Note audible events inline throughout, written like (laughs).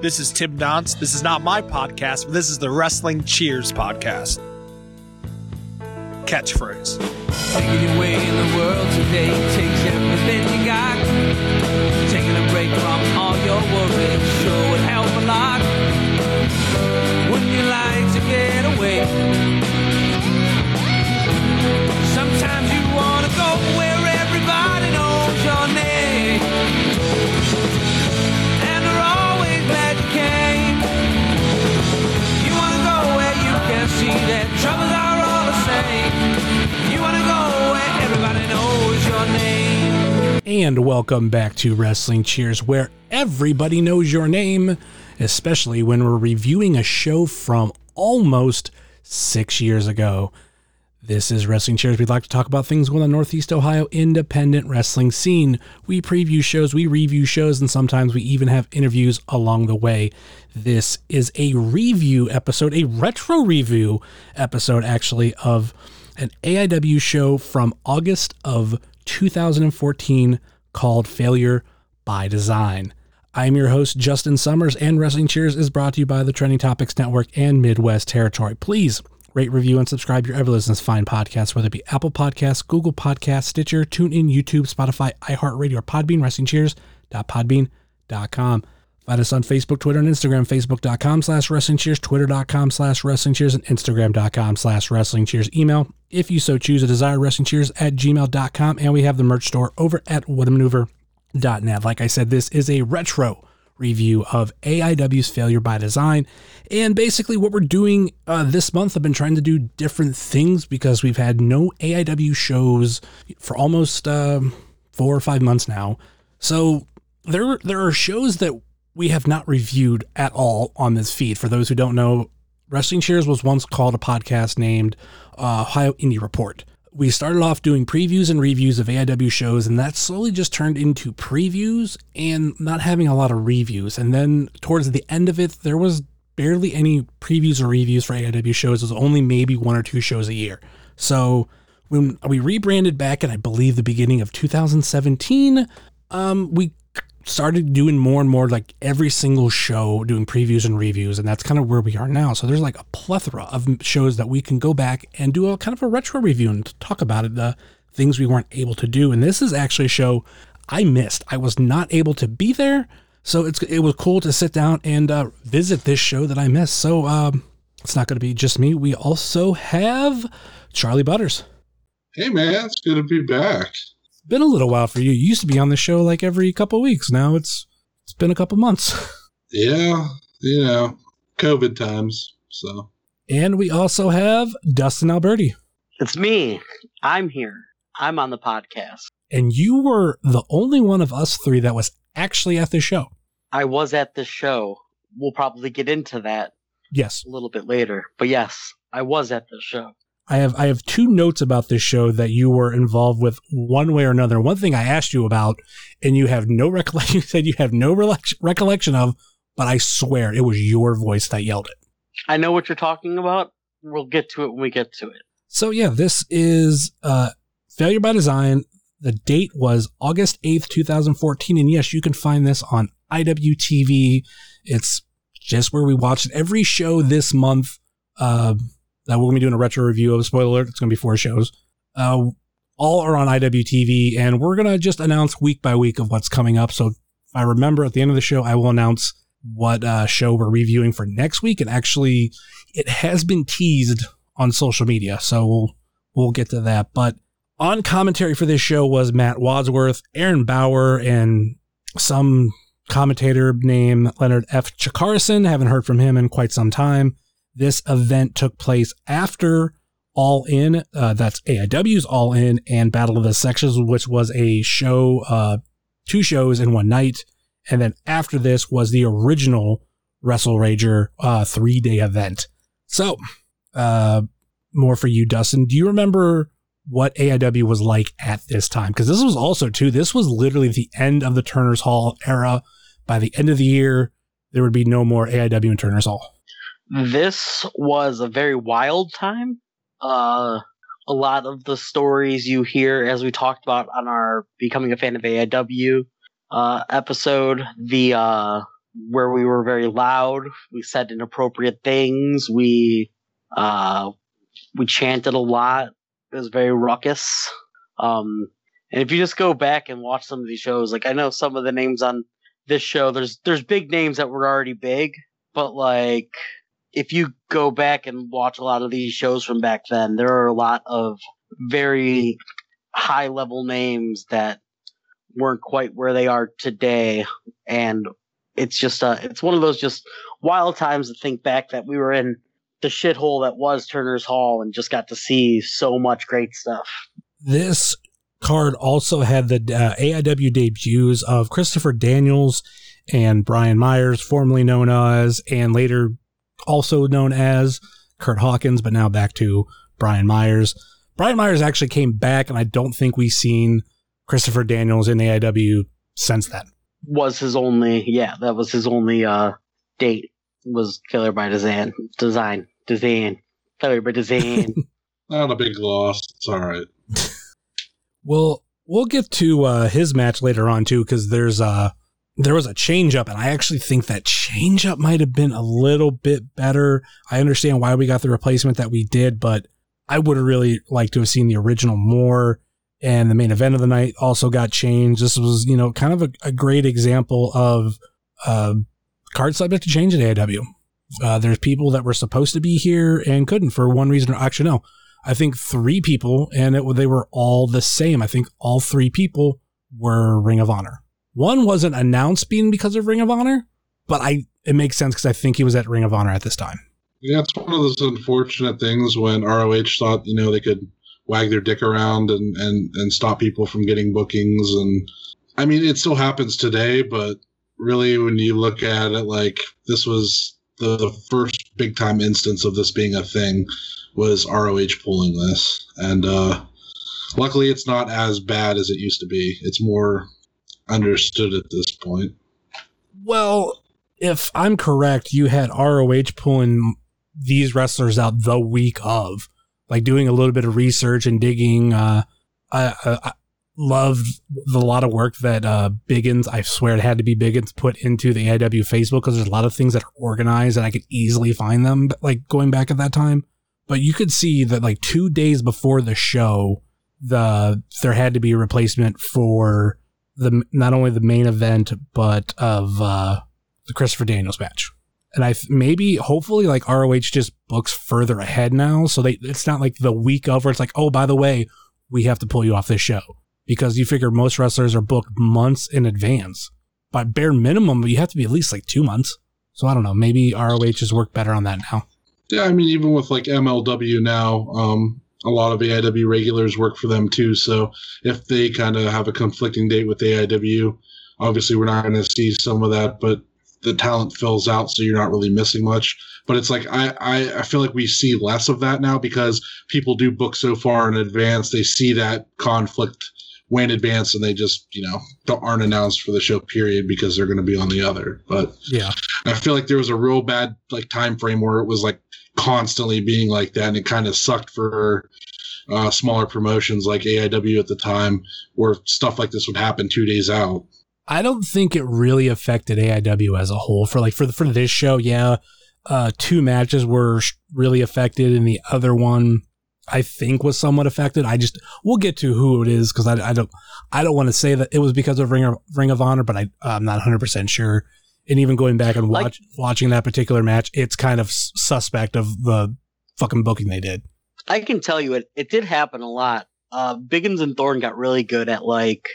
This is Tim Donst. This is not my podcast, but this is the Wrestling Cheers podcast. Catchphrase. Taking in the world today takes everything you got. Taking a break from all your worries sure would help a lot. Wouldn't you like to get away? And welcome back to Wrestling Cheers, where everybody knows your name, especially when we're reviewing a show from almost six years ago. This is Wrestling Cheers. We'd like to talk about things going on the Northeast Ohio independent wrestling scene. We preview shows, we review shows, and sometimes we even have interviews along the way. This is a review episode, a retro review episode, actually, of an AIW show from August of 2014 called Failure by Design. I'm your host, Justin Summers, and Wrestling Cheers is brought to you by the Trending Topics Network and Midwest Territory. Please rate, review, and subscribe your ever listens fine podcasts, whether it be Apple Podcasts, Google Podcasts, Stitcher, TuneIn, YouTube, Spotify, iHeartRadio, or Podbean, WrestlingCheers.podbean.com. Find us on Facebook, Twitter, and Instagram, facebook.com slash wrestling cheers, twitter.com slash wrestling cheers, and instagram.com slash wrestling cheers. Email, if you so choose, a desire wrestling cheers at gmail.com. And we have the merch store over at whatamaneuver.net. Like I said, this is a retro review of AIW's Failure by Design. And basically, what we're doing uh, this month, I've been trying to do different things because we've had no AIW shows for almost uh, four or five months now. So there, there are shows that we have not reviewed at all on this feed. For those who don't know, Wrestling Cheers was once called a podcast named uh, Ohio Indie Report. We started off doing previews and reviews of AIW shows, and that slowly just turned into previews and not having a lot of reviews. And then towards the end of it, there was barely any previews or reviews for AIW shows. It was only maybe one or two shows a year. So when we rebranded back in, I believe, the beginning of 2017, um, we started doing more and more like every single show doing previews and reviews and that's kind of where we are now. So there's like a plethora of shows that we can go back and do a kind of a retro review and talk about it the things we weren't able to do. And this is actually a show i missed. I was not able to be there. So it's it was cool to sit down and uh, visit this show that i missed. So um, it's not going to be just me. We also have charlie butters. Hey man, it's good to be back. Been a little while for you. You used to be on the show like every couple weeks. Now it's it's been a couple months. (laughs) Yeah, you know, COVID times. So And we also have Dustin Alberti. It's me. I'm here. I'm on the podcast. And you were the only one of us three that was actually at the show. I was at the show. We'll probably get into that Yes. a little bit later. But yes, I was at the show. I have I have two notes about this show that you were involved with one way or another. One thing I asked you about, and you have no recollection. (laughs) You said you have no recollection recollection of, but I swear it was your voice that yelled it. I know what you're talking about. We'll get to it when we get to it. So yeah, this is uh, Failure by Design. The date was August eighth, two thousand fourteen, and yes, you can find this on IWTV. It's just where we watch every show this month. Uh, that we're gonna be doing a retro review of. Spoiler alert: it's gonna be four shows. Uh, all are on IWTV, and we're gonna just announce week by week of what's coming up. So if I remember at the end of the show, I will announce what uh, show we're reviewing for next week. And actually, it has been teased on social media, so we'll we'll get to that. But on commentary for this show was Matt Wadsworth, Aaron Bauer, and some commentator named Leonard F. Chikarason. Haven't heard from him in quite some time. This event took place after All In, uh, that's AIW's All In, and Battle of the Sexes, which was a show, uh, two shows in one night. And then after this was the original Wrestle Rager uh, three day event. So, uh, more for you, Dustin. Do you remember what AIW was like at this time? Because this was also, too, this was literally the end of the Turner's Hall era. By the end of the year, there would be no more AIW in Turner's Hall. This was a very wild time. Uh, a lot of the stories you hear, as we talked about on our Becoming a Fan of AIW uh, episode, the uh, where we were very loud. We said inappropriate things. We uh, we chanted a lot. It was very ruckus. Um, and if you just go back and watch some of these shows, like I know some of the names on this show, there's there's big names that were already big, but like if you go back and watch a lot of these shows from back then, there are a lot of very high level names that weren't quite where they are today and it's just uh it's one of those just wild times to think back that we were in the shithole that was Turner's Hall and just got to see so much great stuff. This card also had the uh, AIW debuts of Christopher Daniels and Brian Myers, formerly known as, and later also known as Kurt Hawkins, but now back to Brian Myers. Brian Myers actually came back, and I don't think we've seen Christopher Daniels in AIW since then. Was his only, yeah, that was his only uh date was Failure by Design, Design, Design, Failure by Design. (laughs) Not a big loss. It's all right. (laughs) Well, we'll get to uh, his match later on too, because there's uh there was a change up, and I actually think that change up might have been a little bit better. I understand why we got the replacement that we did, but I would have really liked to have seen the original more. And the main event of the night also got changed. This was, you know, kind of a, a great example of uh, card subject to change at AIW. Uh, there's people that were supposed to be here and couldn't for one reason. Or actually, no, I think three people, and it, they were all the same. I think all three people were Ring of Honor. One wasn't announced being because of Ring of Honor, but I it makes sense because I think he was at Ring of Honor at this time. Yeah, it's one of those unfortunate things when ROH thought you know they could wag their dick around and and and stop people from getting bookings and I mean it still happens today, but really when you look at it like this was the, the first big time instance of this being a thing was ROH pulling this and uh luckily it's not as bad as it used to be. It's more understood at this point. Well, if I'm correct, you had ROH pulling these wrestlers out the week of, like doing a little bit of research and digging. Uh, I, I, loved the lot of work that uh, Biggins, I swear it had to be Biggins, put into the AIW Facebook because there's a lot of things that are organized and I could easily find them, like going back at that time. But you could see that like two days before the show, the there had to be a replacement for the not only the main event but of uh, the Christopher Daniels match. And I maybe hopefully like ROH just books further ahead now, so they it's not like the week of where it's like oh by the way we have to pull you off this show because you figure most wrestlers are booked months in advance. By bare minimum, you have to be at least like two months. So I don't know. Maybe ROH has worked better on that now. Yeah, I mean, even with like MLW now, um, a lot of AIW regulars work for them too. So if they kind of have a conflicting date with AIW, obviously we're not going to see some of that, but the talent fills out, so you're not really missing much. But it's like I, I, I feel like we see less of that now because people do book so far in advance. They see that conflict way in advance, and they just you know don't, aren't announced for the show period because they're going to be on the other. But Yeah. I feel like there was a real bad like time frame where it was like constantly being like that, and it kind of sucked for uh, smaller promotions like AIW at the time, where stuff like this would happen two days out. I don't think it really affected AIW as a whole. For like for the, for this show, yeah, uh, two matches were really affected, and the other one I think was somewhat affected. I just we'll get to who it is because I, I don't I don't want to say that it was because of Ring of, Ring of Honor, but I I'm not 100 percent sure. And even going back and Like- watching that particular match, it's kind of suspect of the fucking booking they did. I can tell you it, it did happen a lot. Uh, Biggins and Thorne got really good at like,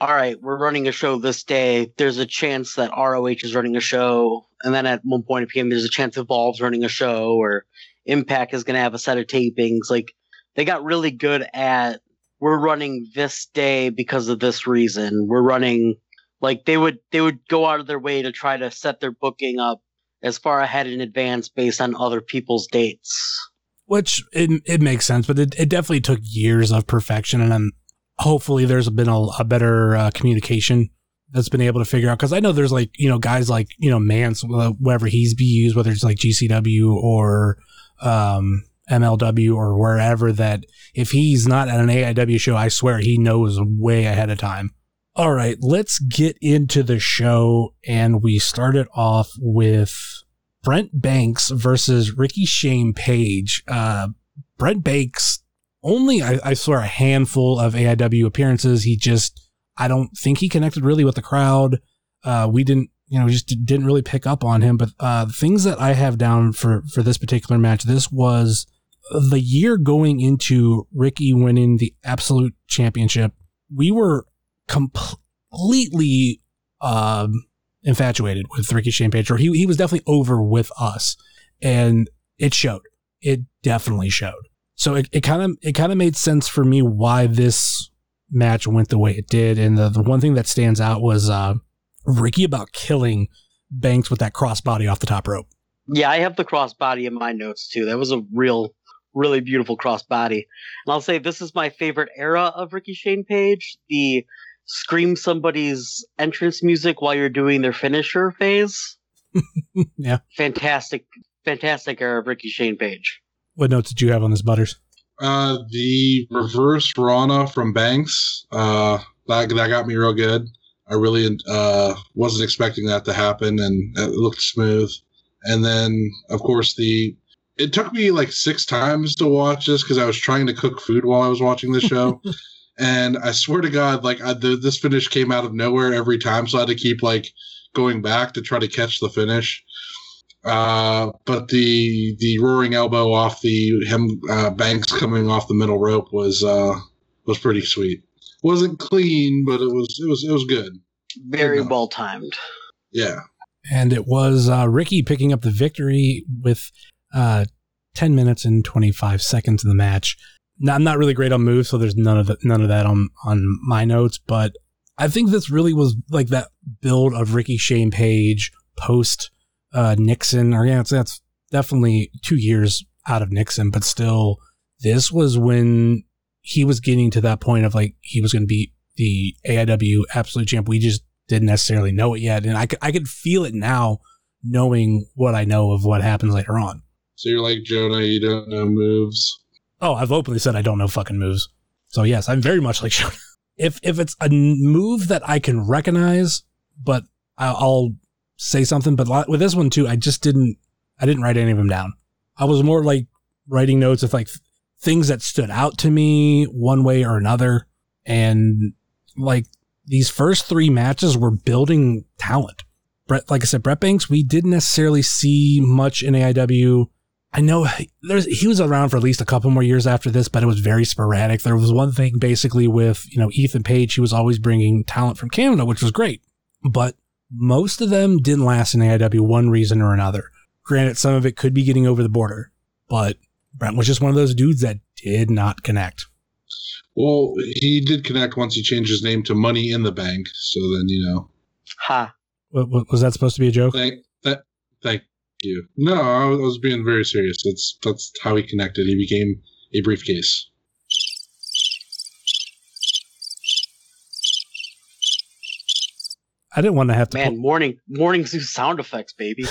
all right, we're running a show this day. There's a chance that ROH is running a show. And then at one point it became there's a chance Evolve's running a show or Impact is going to have a set of tapings. Like they got really good at, we're running this day because of this reason. We're running, like they would, they would go out of their way to try to set their booking up as far ahead in advance based on other people's dates. which it, it makes sense, but it, it definitely took years of perfection, and then hopefully there's been a, a better uh, communication that's been able to figure out. Because I know there's like you know guys like you know Mance, wh- wherever he's be used, whether it's like GCW or um, MLW or wherever, that if he's not at an AIW show, I swear he knows way ahead of time. All right, let's get into the show. And we started off with Brent Banks versus Ricky Shane Page. Uh, Brent Banks only, I, I swear, a handful of AIW appearances. He just, I don't think he connected really with the crowd. Uh, we didn't, you know, just didn't really pick up on him. But uh, things that I have down for for this particular match, this was the year going into Ricky winning the absolute championship. We were completely um, infatuated with Ricky Shane Page, or he he was definitely over with us, and it showed. It definitely showed. So it kind of it kind of made sense for me why this match went the way it did, and the the one thing that stands out was uh, Ricky about killing Banks with that crossbody off the top rope. Yeah, I have the crossbody in my notes too. That was a real, really beautiful crossbody. And I'll say this is my favorite era of Ricky Shane Page. The scream somebody's entrance music while you're doing their finisher phase. (laughs) yeah. Fantastic, fantastic era of Ricky Shane Page. What notes did you have on this, Butters? Uh, the reverse Rana from Banks. Uh, that that got me real good. I really uh wasn't expecting that to happen, and it looked smooth. And then, of course, the it took me like six times to watch this because I was trying to cook food while I was watching the show. (laughs) and I swear to God, like I, the, this finish came out of nowhere every time, so I had to keep like going back to try to catch the finish. Uh, but the the roaring elbow off the him uh, Banks coming off the middle rope was uh, was pretty sweet. wasn't clean, but it was it was it was good. Very well timed. Yeah, and it was uh, Ricky picking up the victory with uh, ten minutes and twenty five seconds in the match. I'm not really great on moves, so there's none of the, none of that on on my notes. But I think this really was like that build of Ricky Shane Page post uh, Nixon, or yeah, that's, that's definitely two years out of Nixon, but still, this was when he was getting to that point of like he was going to be the AIW absolute champ. We just didn't necessarily know it yet, and I could I could feel it now, knowing what I know of what happens later on. So you're like Jonah, you don't know moves. Oh, I've openly said I don't know fucking moves. So yes, I'm very much like. (laughs) If if it's a move that I can recognize, but I'll say something. But with this one too, I just didn't. I didn't write any of them down. I was more like writing notes of like things that stood out to me one way or another, and like these first three matches were building talent. Brett, like I said, Brett Banks, we didn't necessarily see much in AIW. I know there's he was around for at least a couple more years after this, but it was very sporadic. There was one thing basically with you know Ethan Page, he was always bringing talent from Canada, which was great, but most of them didn't last in AIW one reason or another. Granted, some of it could be getting over the border, but Brent was just one of those dudes that did not connect. Well, he did connect once he changed his name to Money in the Bank. So then, you know. Ha. was that supposed to be a joke? Thank, that, thank you. No, I was being very serious. That's that's how he connected. He became a briefcase. I didn't want to have to. Man, morning morning zoo sound effects, baby.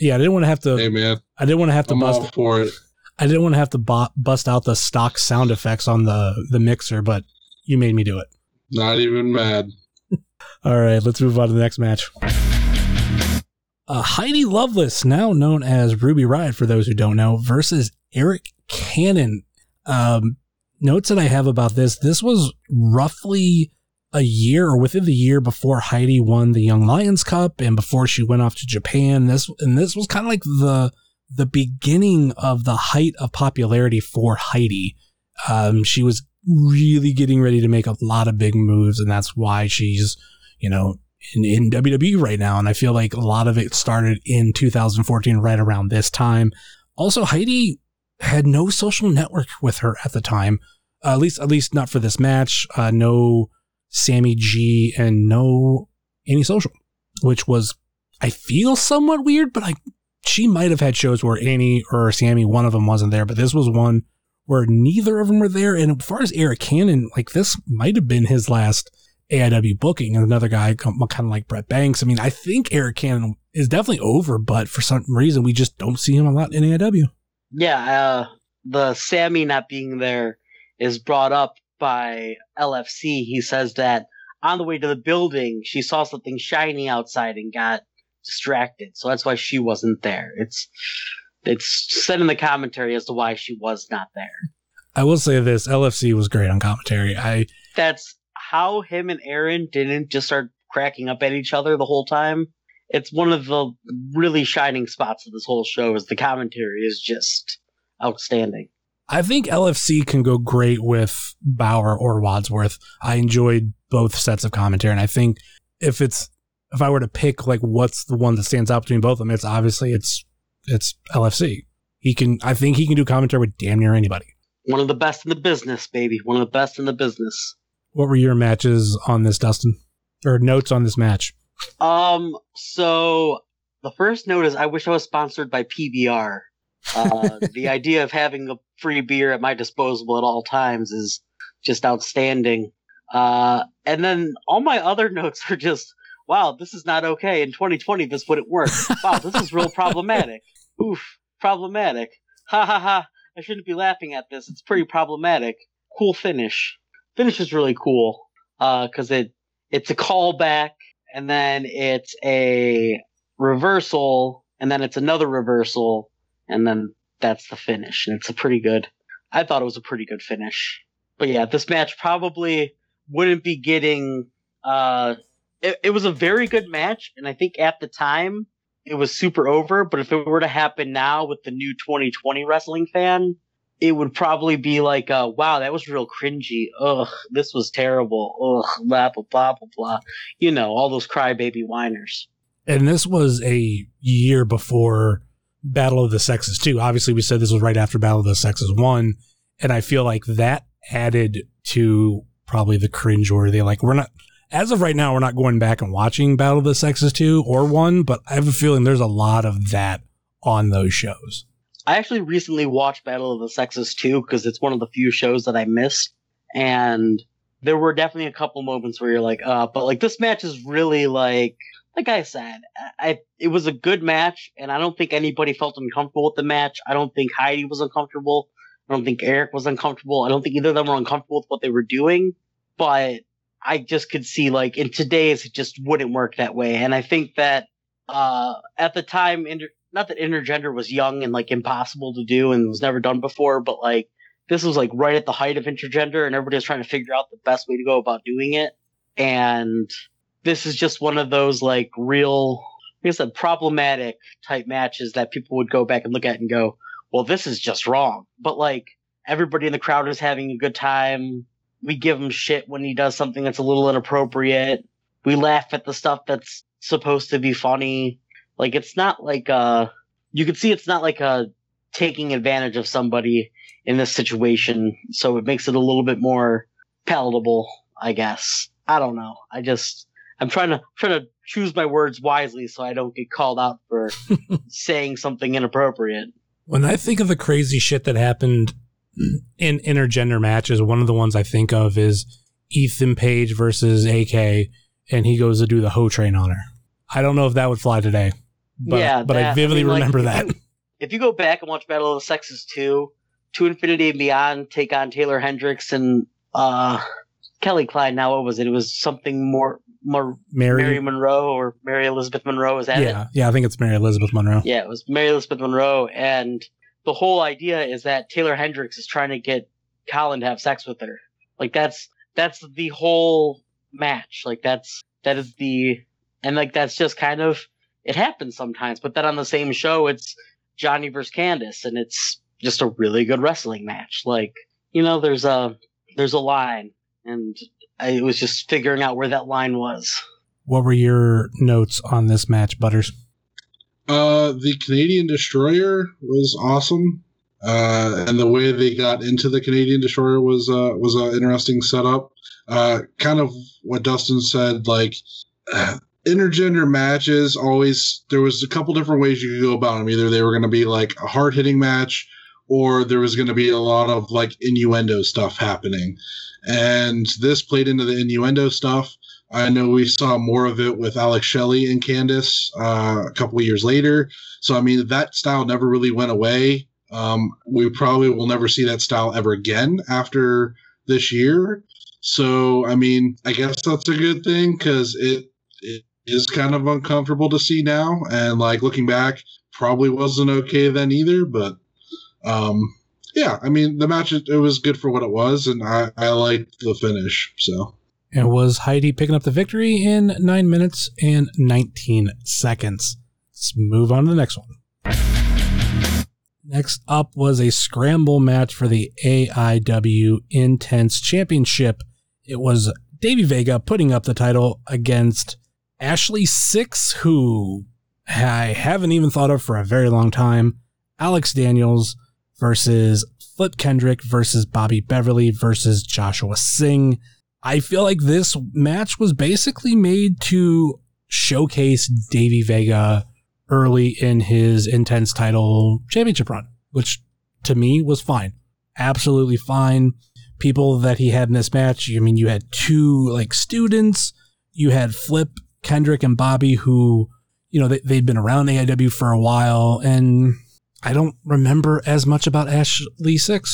yeah, I didn't want to have to. Hey man, I didn't want to have to I'm bust all for it. I didn't want to have to bo- bust out the stock sound effects on the the mixer, but you made me do it. Not even mad. (laughs) all right, let's move on to the next match. Uh, Heidi Lovelace, now known as Ruby Riott, for those who don't know, versus Eric Cannon. Um, notes that I have about this: this was roughly a year or within the year before Heidi won the Young Lions Cup and before she went off to Japan. This and this was kind of like the the beginning of the height of popularity for Heidi. Um, she was really getting ready to make a lot of big moves, and that's why she's you know in, in WWE right now. And I feel like a lot of it started in 2014, right around this time. Also, Heidi had no social network with her at the time. Uh, at least, at least not for this match. Uh, no Sammy G, and no Annie Social, which was, I feel somewhat weird, but I, she might have had shows where Annie or Sammy, one of them wasn't there, but this was one where neither of them were there. And as far as Eric Cannon, like this might have been his last AIW booking. And another guy kind of like Brett Banks. I mean, I think Eric Cannon is definitely over, but for some reason we just don't see him a lot in AIW. Yeah, uh, the Sammy not being there is brought up by LFC, he says that on the way to the building, she saw something shiny outside and got distracted. So that's why she wasn't there. It's it's said in the commentary as to why she was not there. I will say this: LFC was great on commentary. I That's how him and Aaron didn't just start cracking up at each other the whole time. It's one of the really shining spots of this whole show is the commentary is just outstanding. I think LFC can go great with Bauer or Wadsworth. I enjoyed both sets of commentary, and I think if it's if I were to pick like what's the one that stands out between both of them, it's obviously it's it's LFC. He can I think he can do commentary with damn near anybody. One of the best in the business, baby. One of the best in the business. What were your matches on this, Dustin? Or notes on this match? Um, so the first note is I wish I was sponsored by PBR. Uh, (laughs) the idea of having a free beer at my disposal at all times is just outstanding. Uh, and then all my other (laughs) notes are just, wow, this is not okay. In 2020, this wouldn't work. Wow, this is real problematic. (laughs) Oof, problematic. Ha ha ha. I shouldn't be laughing at this. It's pretty problematic. Cool finish. Finish is really cool. Uh, cause it, it's a callback and then it's a reversal and then it's another reversal and then that's the finish and it's a pretty good i thought it was a pretty good finish but yeah this match probably wouldn't be getting uh it, it was a very good match and i think at the time it was super over but if it were to happen now with the new 2020 wrestling fan it would probably be like uh wow that was real cringy ugh this was terrible ugh blah blah blah blah blah you know all those crybaby whiners And this was a year before Battle of the Sexes 2. Obviously, we said this was right after Battle of the Sexes one, and I feel like that added to probably the cringeworthy. Like we're not as of right now, we're not going back and watching Battle of the Sexes two or one, but I have a feeling there's a lot of that on those shows. I actually recently watched Battle of the Sexes too because it's one of the few shows that I missed, and there were definitely a couple moments where you're like, uh, but like this match is really like, like I said, I it was a good match, and I don't think anybody felt uncomfortable with the match. I don't think Heidi was uncomfortable. I don't think Eric was uncomfortable. I don't think either of them were uncomfortable with what they were doing, but I just could see like in today's it just wouldn't work that way, and I think that uh, at the time, not that intergender was young and like impossible to do and was never done before, but like this was like right at the height of intergender, and everybody was trying to figure out the best way to go about doing it, and this is just one of those like real, I said, problematic type matches that people would go back and look at and go, well, this is just wrong. But like everybody in the crowd is having a good time. We give him shit when he does something that's a little inappropriate. We laugh at the stuff that's supposed to be funny. Like it's not like uh you can see it's not like a taking advantage of somebody in this situation, so it makes it a little bit more palatable, I guess. I don't know. I just I'm trying to trying to choose my words wisely so I don't get called out for (laughs) saying something inappropriate. When I think of the crazy shit that happened in intergender matches, one of the ones I think of is Ethan Page versus AK, and he goes to do the hoe train on her. I don't know if that would fly today, but Yeah, but I that- I vividly mean, remember if that. If you go back and watch Battle of the Sexes 2, To Infinity and Beyond take on Taeler Hendrix and uh Kelly Klein. Now what was it? It was something more more Mary, Mary Monroe or Mary Elizabeth Monroe. Is that it? yeah, yeah, I think it's Mary Elizabeth Monroe. Yeah, it was Mary Elizabeth Monroe, and the whole idea is that Taeler Hendrix is trying to get Colin to have sex with her. Like that's that's the whole match. Like that's that is the and like that's just kind of it happens sometimes. But then on the same show, it's Johnny versus Candice, and it's just a really good wrestling match. Like you know, there's a there's a line, and I was just figuring out where that line was. What were your notes on this match, Butters? Uh, the Canadian Destroyer was awesome, uh, and the way they got into the Canadian Destroyer was uh, was an interesting setup. Uh, kind of what Dustin said, like uh, intergender matches. Always there was a couple different ways you could go about them. Either they were going to be like a hard hitting match, or there was going to be a lot of like innuendo stuff happening, and this played into the innuendo stuff. I know we saw more of it with Alex Shelley and Candice uh, a couple years later. So, I mean, that style never really went away. Um, we probably will never see that style ever again after this year. So, I mean, I guess that's a good thing because it is kind of uncomfortable to see now. And like looking back, probably wasn't okay then either. But um, yeah, I mean, the match, it, was good for what it was. And I, I liked the finish. So. It was Heidi picking up the victory in 9 minutes and 19 seconds. Let's move on to the next one. Next up was a scramble match for the AIW Intense Championship. It was Davey Vega putting up the title against Ashley Sixx, who I haven't even thought of for a very long time. Alex Daniels versus Flip Kendrick versus Bobby Beverly versus Joshua Singh. I feel like this match was basically made to showcase Davey Vega early in his intense title championship run, which to me was fine. Absolutely fine. People that he had in this match, I mean, you had two like students, you had Flip, Kendrick, and Bobby, who, you know, they, they'd been around AIW for a while, and I don't remember as much about Ashley Sixx.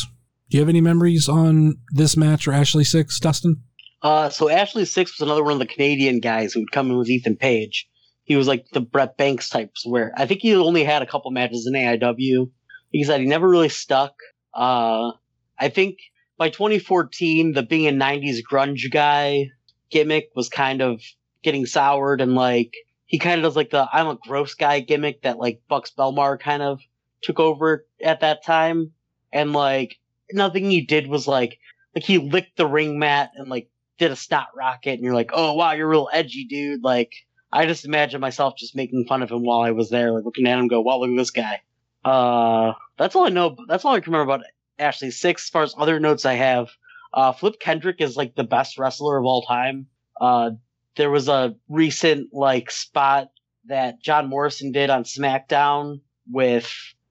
Do you have any memories on this match or Ashley Sixx, Dustin? Uh, so Ashley Six was another one of the Canadian guys who would come in with Ethan Page. He was like the Brett Banks types, where I think he only had a couple matches in AIW. He said he never really stuck. Uh, I think by 2014, the being a 90s grunge guy gimmick was kind of getting soured, and like he kind of does like the I'm a gross guy gimmick that like Buxx Belmar kind of took over at that time, and like nothing he did was like like he licked the ring mat and like did a snot rocket and you're like, oh wow, you're real edgy, dude. Like I just imagine myself just making fun of him while I was there, like looking at him, go, wow, look at this guy. Uh, that's all I know. That's all I can remember about Ashley Sixx. As far as other notes I have, uh, Flip Kendrick is like the best wrestler of all time. Uh, there was a recent like spot that John Morrison did on SmackDown with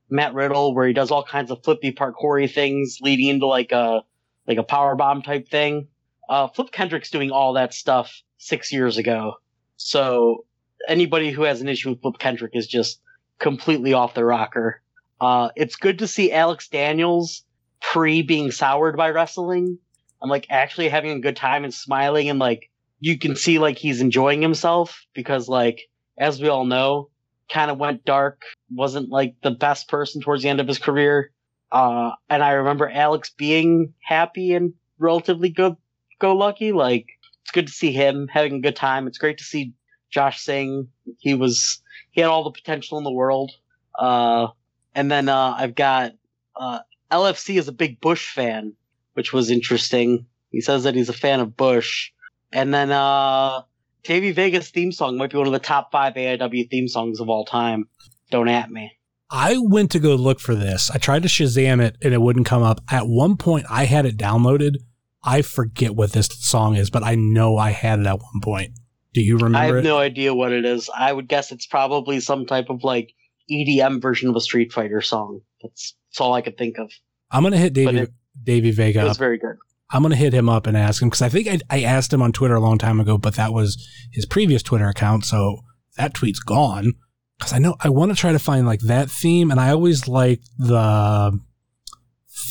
Matt Riddle, where he does all kinds of flippy parkoury things, leading into like a like a power bomb type thing. Uh, Flip Kendrick's doing all that stuff six years ago. So anybody who has an issue with Flip Kendrick is just completely off the rocker. Uh, it's good to see Alex Daniels pre being soured by wrestling. I'm like actually having a good time and smiling and like you can see like he's enjoying himself because like as we all know, kind of went dark, wasn't like the best person towards the end of his career. Uh, and I remember Alex being happy and relatively good go lucky. Like it's good to see him having a good time. It's great to see Josh Singh. He was he had all the potential in the world. Uh, and then uh, I've got uh, LFC is a big Bush fan, which was interesting. He says that he's a fan of Bush. And then uh, Davey Vega's theme song might be one of the top five AIW theme songs of all time. Don't at me. I went to go look for this. I tried to Shazam it and it wouldn't come up. At one point, I had it downloaded. I forget what this song is, but I know I had it at one point. Do you remember? I have it? no idea what it is. I would guess it's probably some type of like EDM version of a Street Fighter song. That's, that's all I could think of. I'm gonna hit Davey it- Davey Vega. It was up. very good. I'm gonna hit him up and ask him because I think I, I asked him on Twitter a long time ago, but that was his previous Twitter account, so that tweet's gone. Because I know I want to try to find like that theme, and I always like the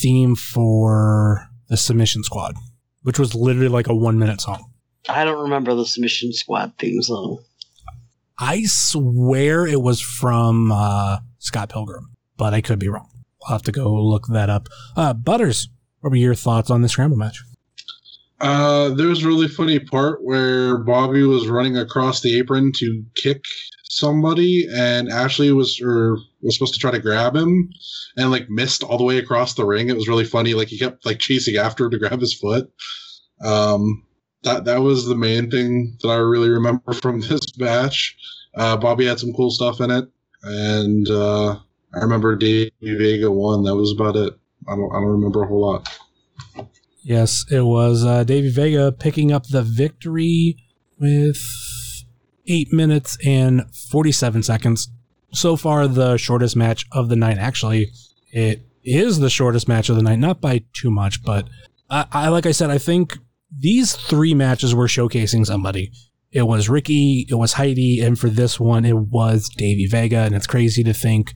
theme for the Submission Squad, which was literally like a one minute song. I don't remember the Submission Squad theme song. I swear it was from uh, Scott Pilgrim, but I could be wrong. I'll have to go look that up. Uh, Butters, what were your thoughts on the scramble match? Uh, there was a really funny part where Bobby was running across the apron to kick somebody, and Ashley was or was supposed to try to grab him, and like missed all the way across the ring. It was really funny. Like he kept like chasing after to grab his foot. Um, that that was the main thing that I really remember (laughs) from this match. Uh, Bobby had some cool stuff in it, and uh, I remember Davey Vega won. That was about it. I don't I don't remember a whole lot. Yes, it was uh, Davey Vega picking up the victory with eight minutes and 47 seconds. So far, the shortest match of the night. Actually, it is the shortest match of the night, not by too much, but I, I like I said, I think these three matches were showcasing somebody. It was Ricky, it was Heidi, and for this one, it was Davey Vega. And it's crazy to think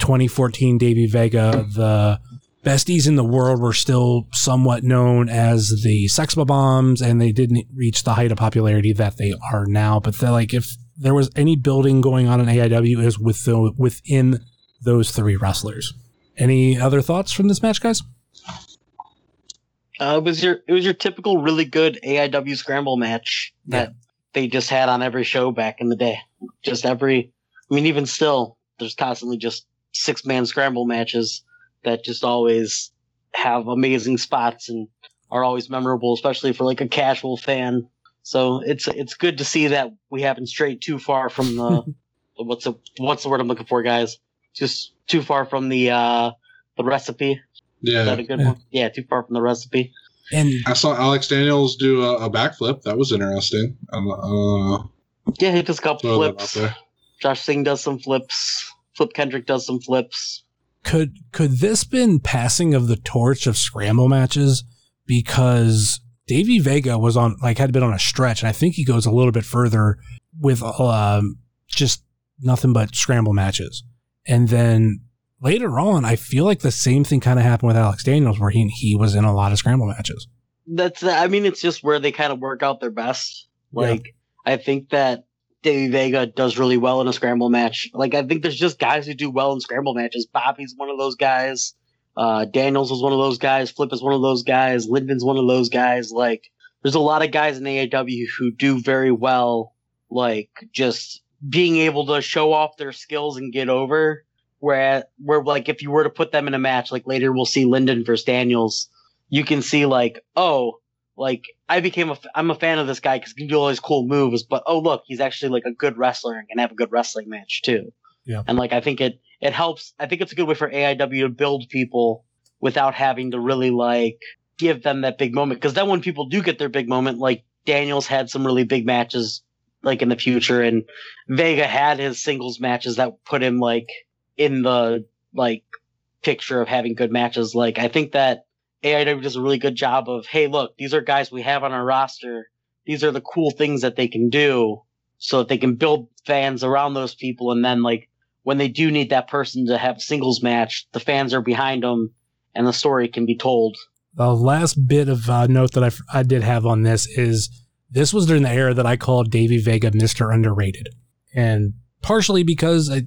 2014 Davey Vega, the besties in the world were still somewhat known as the Sex Bombs, and they didn't reach the height of popularity that they are now. But they're like, if there was any building going on in AIW, is with the, within those three wrestlers. Any other thoughts from this match, guys? Uh, it was your it was your typical really good AIW scramble match that they just had on every show back in the day. Just every, I mean, even still, there's constantly just six man scramble matches that just always have amazing spots and are always memorable, especially for like a casual fan. So it's it's good to see that we haven't strayed too far from the (laughs) what's the what's the word I'm looking for, guys? Just too far from the uh the recipe. Is Yeah, that a good Yeah. one? Yeah, too far from the recipe. And I saw Alex Daniels do a, a backflip. That was interesting. Uh, Yeah, he does a couple throw that out flips. Josh Singh does some flips. Flip Kendrick does some flips. Could could this been passing of the torch of scramble matches because Davey Vega was on like had been on a stretch and I think he goes a little bit further with um, just nothing but scramble matches and then later on I feel like the same thing kind of happened with Alex Daniels where he he was in a lot of scramble matches That's I mean it's just where they kind of work out their best. Yeah. Like I think that Davey Vega does really well in a scramble match. Like I think there's just guys who do well in scramble matches. Bobby's one of those guys. Uh, Daniels was one of those guys. Flip is one of those guys. Lyndon's one of those guys. Like there's a lot of guys in AAW who do very well. Like just being able to show off their skills and get over. Where where like if you were to put them in a match, like later we'll see Linden versus Daniels you can see like, oh, like I became a I'm a fan of this guy because he can do all these cool moves, but oh look, he's actually like a good wrestler and can have a good wrestling match too. Yeah. And like I think it it helps. I think it's a good way for AIW to build people without having to really like give them that big moment. Because then when people do get their big moment, like Daniels had some really big matches like in the future, and Vega had his singles matches that put him like in the like picture of having good matches. Like I think that AIW does a really good job of, hey, look, these are guys we have on our roster. These are the cool things that they can do so that they can build fans around those people. And then like when they do need that person to have a singles match, the fans are behind them and the story can be told. The last bit of uh, note that I, I did have on this is this was during the era that I called Davey Vega Mr. Underrated. And partially because I,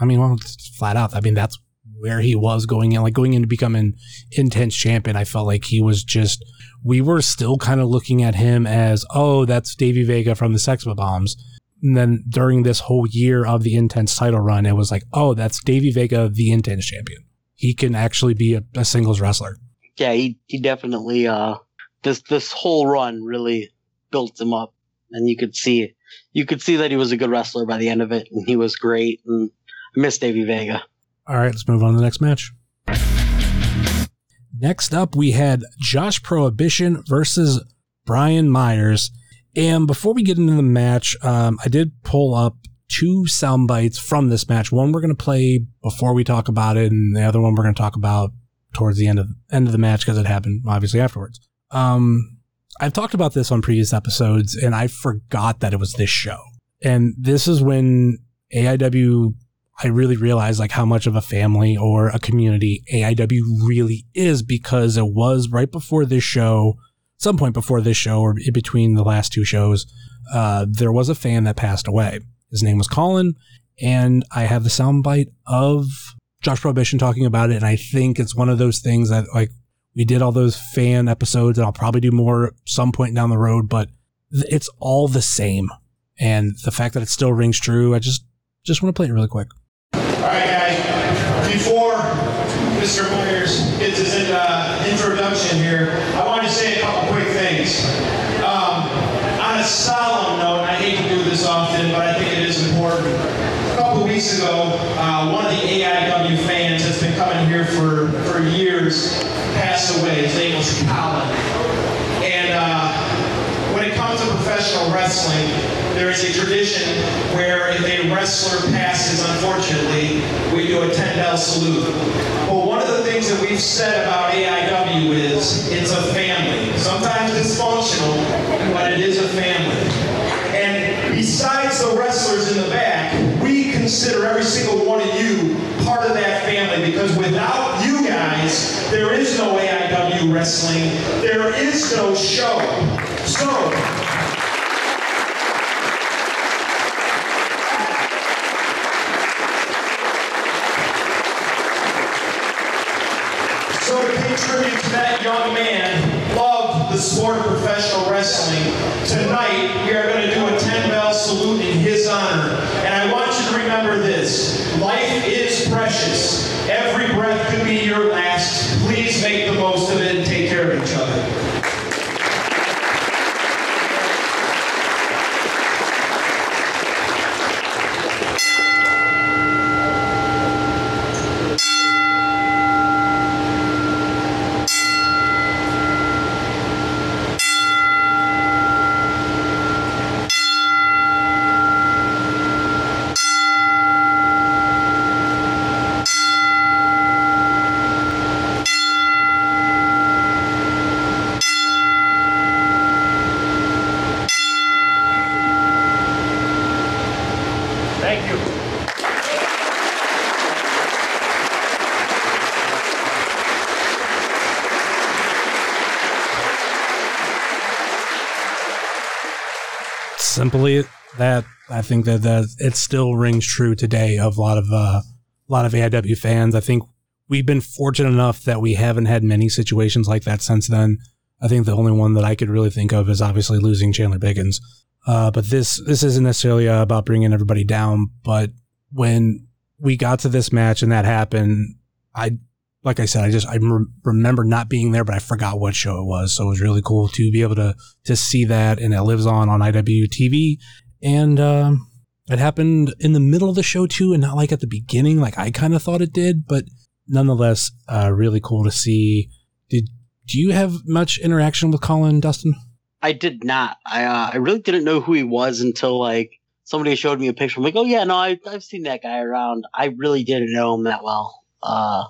I mean, well, flat out. I mean, that's where he was going in, like going into becoming intense champion. I felt like he was just, we were still kind of looking at him as, oh, that's Davey Vega from the Sex Bombs. And then during this whole year of the intense title run, it was like, oh, that's Davey Vega, the intense champion. He can actually be a, a singles wrestler. Yeah, he, he definitely, uh, this, this whole run really built him up and you could see, you could see that he was a good wrestler by the end of it and he was great. And I miss Davey Vega. All right, let's move on to the next match. Next up, we had Josh Prohibition versus Brian Myers. And before we get into the match, um, I did pull up two sound bites from this match. One we're going to play before we talk about it, and the other one we're going to talk about towards the end of end of the match because it happened obviously afterwards. Um, I've talked about this on previous episodes, and I forgot that it was this show. And this is when AIW I really realized like how much of a family or a community AIW really is because it was right before this show, some point before this show or between the last two shows, uh, there was a fan that passed away. His name was Colin, and I have the soundbite of Josh Prohibition talking about it, and I think it's one of those things that like we did all those fan episodes, and I'll probably do more some point down the road, but it's all the same. And the fact that it still rings true, I just just want to play it really quick. All right, guys. Before Mr. Myers gets his uh, introduction here, I want to say a couple quick things. Um, on a solemn note, and I hate to do this often, but I think it is important. A couple weeks ago, uh, one of the AIW fans that's been coming here for, for years passed away. His name was Colin. And uh, when it comes to professional wrestling, there is a tradition where if a wrestler passes, unfortunately, do a 10 bell salute. But one of the things that we've said about AIW is it's a family. Sometimes dysfunctional, but it is a family. And besides the wrestlers in the back, we consider every single one of you part of that family because without you guys, there is no AIW wrestling. There is no show. So, So to pay tribute to that young man, loved the sport of professional wrestling, tonight we are going to do a 10 bell salute in his honor. And I want you to remember this. Life is precious. Every breath could be your last. Please make the most of it and take care of each other. Thank you. simply that I think that, it still rings true today of a lot of uh, a lot of AIW fans. I think we've been fortunate enough that we haven't had many situations like that since then. I think the only one that I could really think of is obviously losing Chandler Biggins. Uh, but this this isn't necessarily uh, about bringing everybody down. But when we got to this match and that happened, I like I said, I just I rem- remember not being there, but I forgot what show it was. So it was really cool to be able to to see that, and it lives on on IWTV. And um, it happened in the middle of the show too, and not like at the beginning, like I kind of thought it did. But nonetheless, uh, really cool to see. Did do you have much interaction with Colin Dustin? I did not. I uh, I really didn't know who he was until like somebody showed me a picture. I'm like, oh yeah, no, I, I've seen that guy around. I really didn't know him that well. Uh,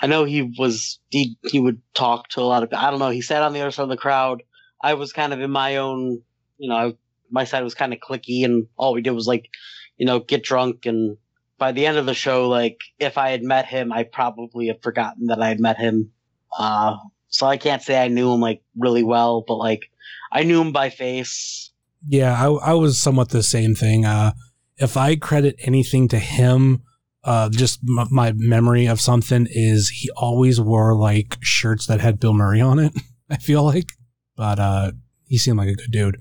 I know he was he he would talk to a lot of. I don't know. He sat on the other side of the crowd. I was kind of in my own. You know, I, my side was kind of clicky, and all we did was like, you know, get drunk. And by the end of the show, like if I had met him, I probably have forgotten that I had met him. Uh, so I can't say I knew him like really well, but like I knew him by face. Yeah, I, I was somewhat the same thing. Uh, if I credit anything to him, uh, just m- my memory of something is he always wore like shirts that had Bill Murray on it. (laughs) I feel like, but uh, he seemed like a good dude,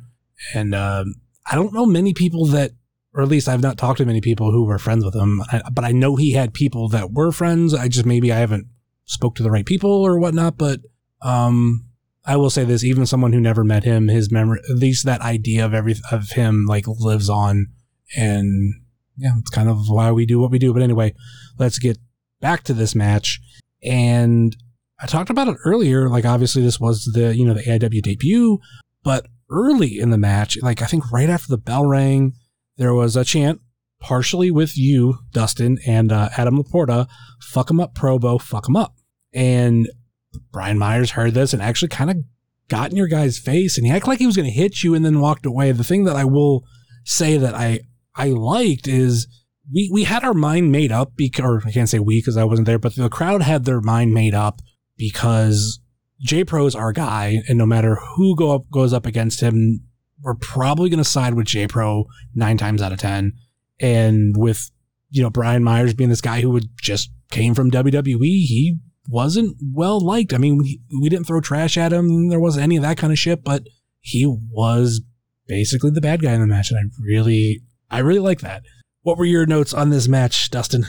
and um, I don't know many people that, or at least I've not talked to many people who were friends with him. I, but I know he had people that were friends. I just maybe I haven't spoke to the right people or whatnot. But um, I will say this: even someone who never met him, his memory, at least that idea of every of him, like lives on, and yeah, it's kind of why we do what we do. But anyway, let's get back to this match. And I talked about it earlier. Like, obviously, this was the you know the AIW debut, but early in the match, like I think right after the bell rang, there was a chant, partially with you, Dustin, and uh, Adam Laporta, "Fuck 'em up, Probo, fuck 'em up." And Brian Myers heard this and actually kind of got in your guy's face, and he acted like he was going to hit you, and then walked away. The thing that I will say that I I liked is we we had our mind made up because or I can't say we because I wasn't there, but the crowd had their mind made up because J Pro's our guy, and no matter who go up goes up against him, we're probably going to side with J Pro nine times out of ten. And with you know Brian Myers being this guy who would just came from WWE, he wasn't well liked. I mean, we, we didn't throw trash at him. There wasn't any of that kind of shit, but he was basically the bad guy in the match, and I really I really like that. What were your notes on this match, Dustin?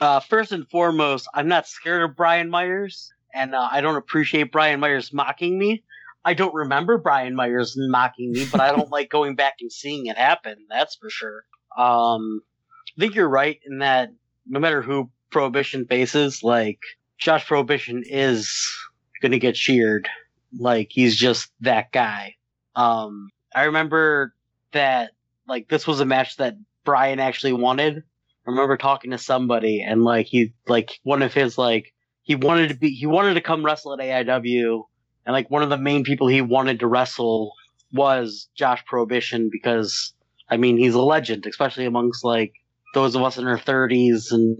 Uh, first and foremost, I'm not scared of Brian Myers, and uh, I don't appreciate Brian Myers mocking me. I don't remember Brian Myers mocking me, but I don't (laughs) like going back and seeing it happen. That's for sure. Um, I think you're right in that no matter who Prohibition faces, like Josh Prohibition is going to get cheered. Like he's just that guy. Um, I remember that like this was a match that Brian actually wanted. I remember talking to somebody and like he like one of his like he wanted to be he wanted to come wrestle at AIW and like one of the main people he wanted to wrestle was Josh Prohibition because I mean he's a legend, especially amongst like those of us in our thirties and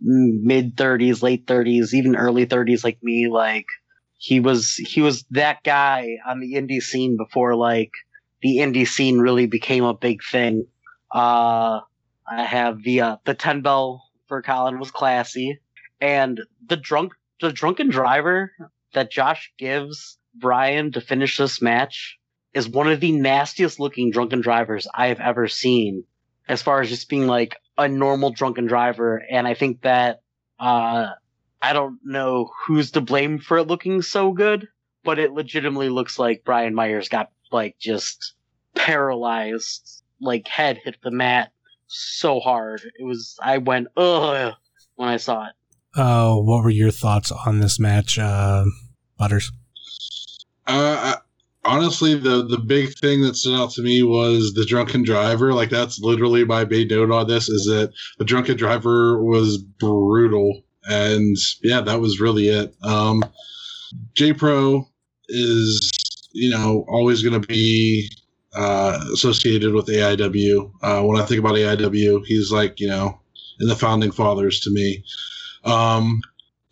mid 30s, late 30s, even early 30s like me. Like he was he was that guy on the indie scene before like the indie scene really became a big thing. Uh, I have the uh, the 10 bell for Colin was classy, and the drunk the drunken driver that Josh gives Brian to finish this match is one of the nastiest looking drunken drivers I have ever seen. As far as just being like a normal drunken driver, and I think that uh, I don't know who's to blame for it looking so good, but it legitimately looks like Brian Myers got like just paralyzed, like head hit the mat so hard. It was I went ugh when I saw it. Uh, what were your thoughts on this match, uh, Butters? Uh, honestly, the the big thing that stood out to me was the drunken driver. Like that's literally my main note on this is that the drunken driver was brutal, and yeah, that was really it. Um, J Pro is you know always going to be uh, associated with AIW. Uh, when I think about AIW, he's like you know in the founding fathers to me. Um,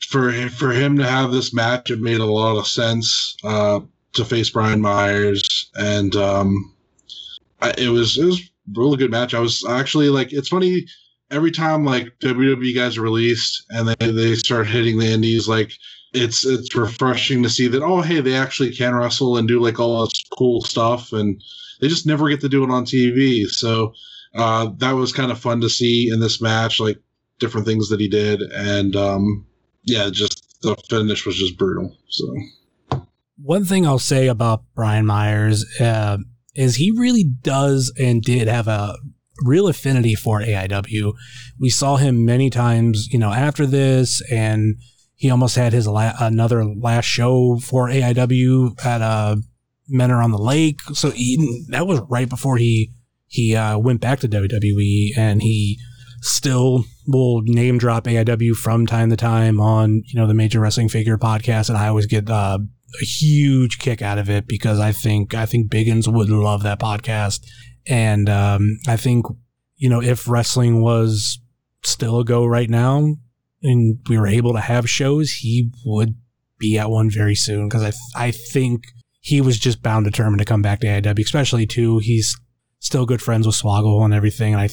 for for him to have this match, it made a lot of sense. Uh, to face Brian Myers, and um, I, it was it was a really good match. I was actually like, it's funny every time like WWE guys are released and they they start hitting the indies, like it's it's refreshing to see that oh hey they actually can wrestle and do like all this cool stuff, and they just never get to do it on TV. So uh, that was kind of fun to see in this match, like different things that he did, and um, yeah, just the finish was just brutal. So one thing I'll say about Brian Myers uh, is he really does and did have a real affinity for AIW. We saw him many times, you know, after this, and he almost had his la- another last show for AIW at uh, Mentor on the Lake. So he, that was right before he he uh, went back to WWE, and he still will name drop AIW from time to time on you know the Major Wrestling Figure podcast, and I always get uh, a huge kick out of it because I think I think Biggins would love that podcast, and um, I think you know if wrestling was still a go right now, and we were able to have shows, he would be at one very soon because I I think he was just bound determined to come back to AIW, especially too he's still good friends with Swoggle and everything, and I.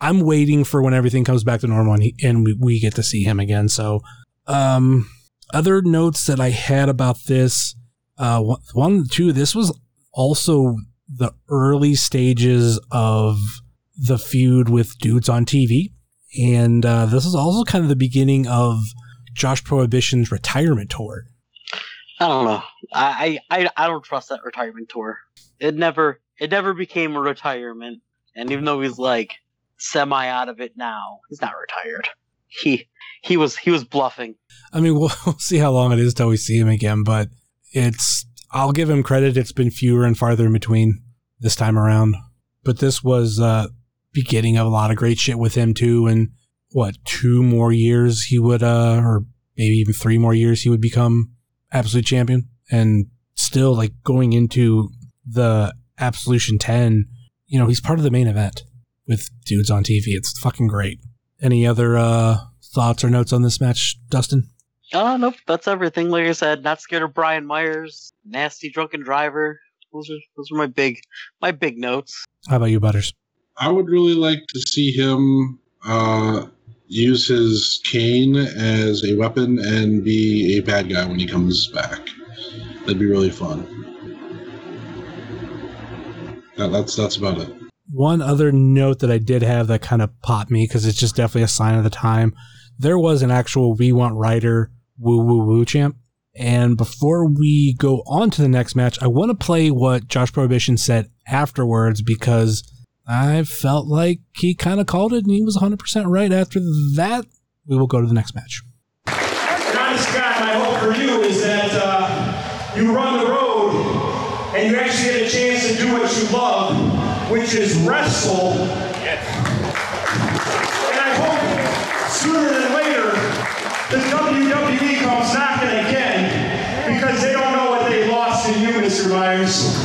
I'm waiting for when everything comes back to normal and, he, and we, we get to see him again. So, um, other notes that I had about this, uh, one, two, this was also the early stages of the feud with dudes on TV. And uh, this is also kind of the beginning of Josh Prohibition's retirement tour. I don't know. I, I I don't trust that retirement tour. It never it never became a retirement. And even though he's like semi out of it now, he's not retired. He he was he was bluffing. I mean, (laughs) we'll, we'll see how long it is till we see him again, but it's I'll give him credit. It's been fewer and farther in between this time around, but this was uh beginning of a lot of great shit with him too. And what two more years he would uh or maybe even three more years he would become absolute champion, and still like going into the Absolution ten. You know, he's part of the main event with dudes on TV. It's fucking great. Any other uh thoughts or notes on this match, Dustin? Oh, nope. That's everything. Like I said, not scared of Brian Myers, nasty drunken driver. Those are those are my big my big notes. How about you, Butters? I would really like to see him uh, use his cane as a weapon and be a bad guy when he comes back. That'd be really fun. That, that's that's about it. One other note that I did have that kind of popped me because it's just definitely a sign of the time. There was an actual We Want Ryder Woo Woo Woo champ. And before we go on to the next match, I want to play what Josh Prohibition said afterwards because I felt like he kind of called it and he was 100% right. After that, we will go to the next match. Johnny Scott, my hope for you is that uh, you run the road and you actually which is wrestle. And I hope sooner than later the WWE comes knocking again because they don't know what they lost in you, Mr. Myers.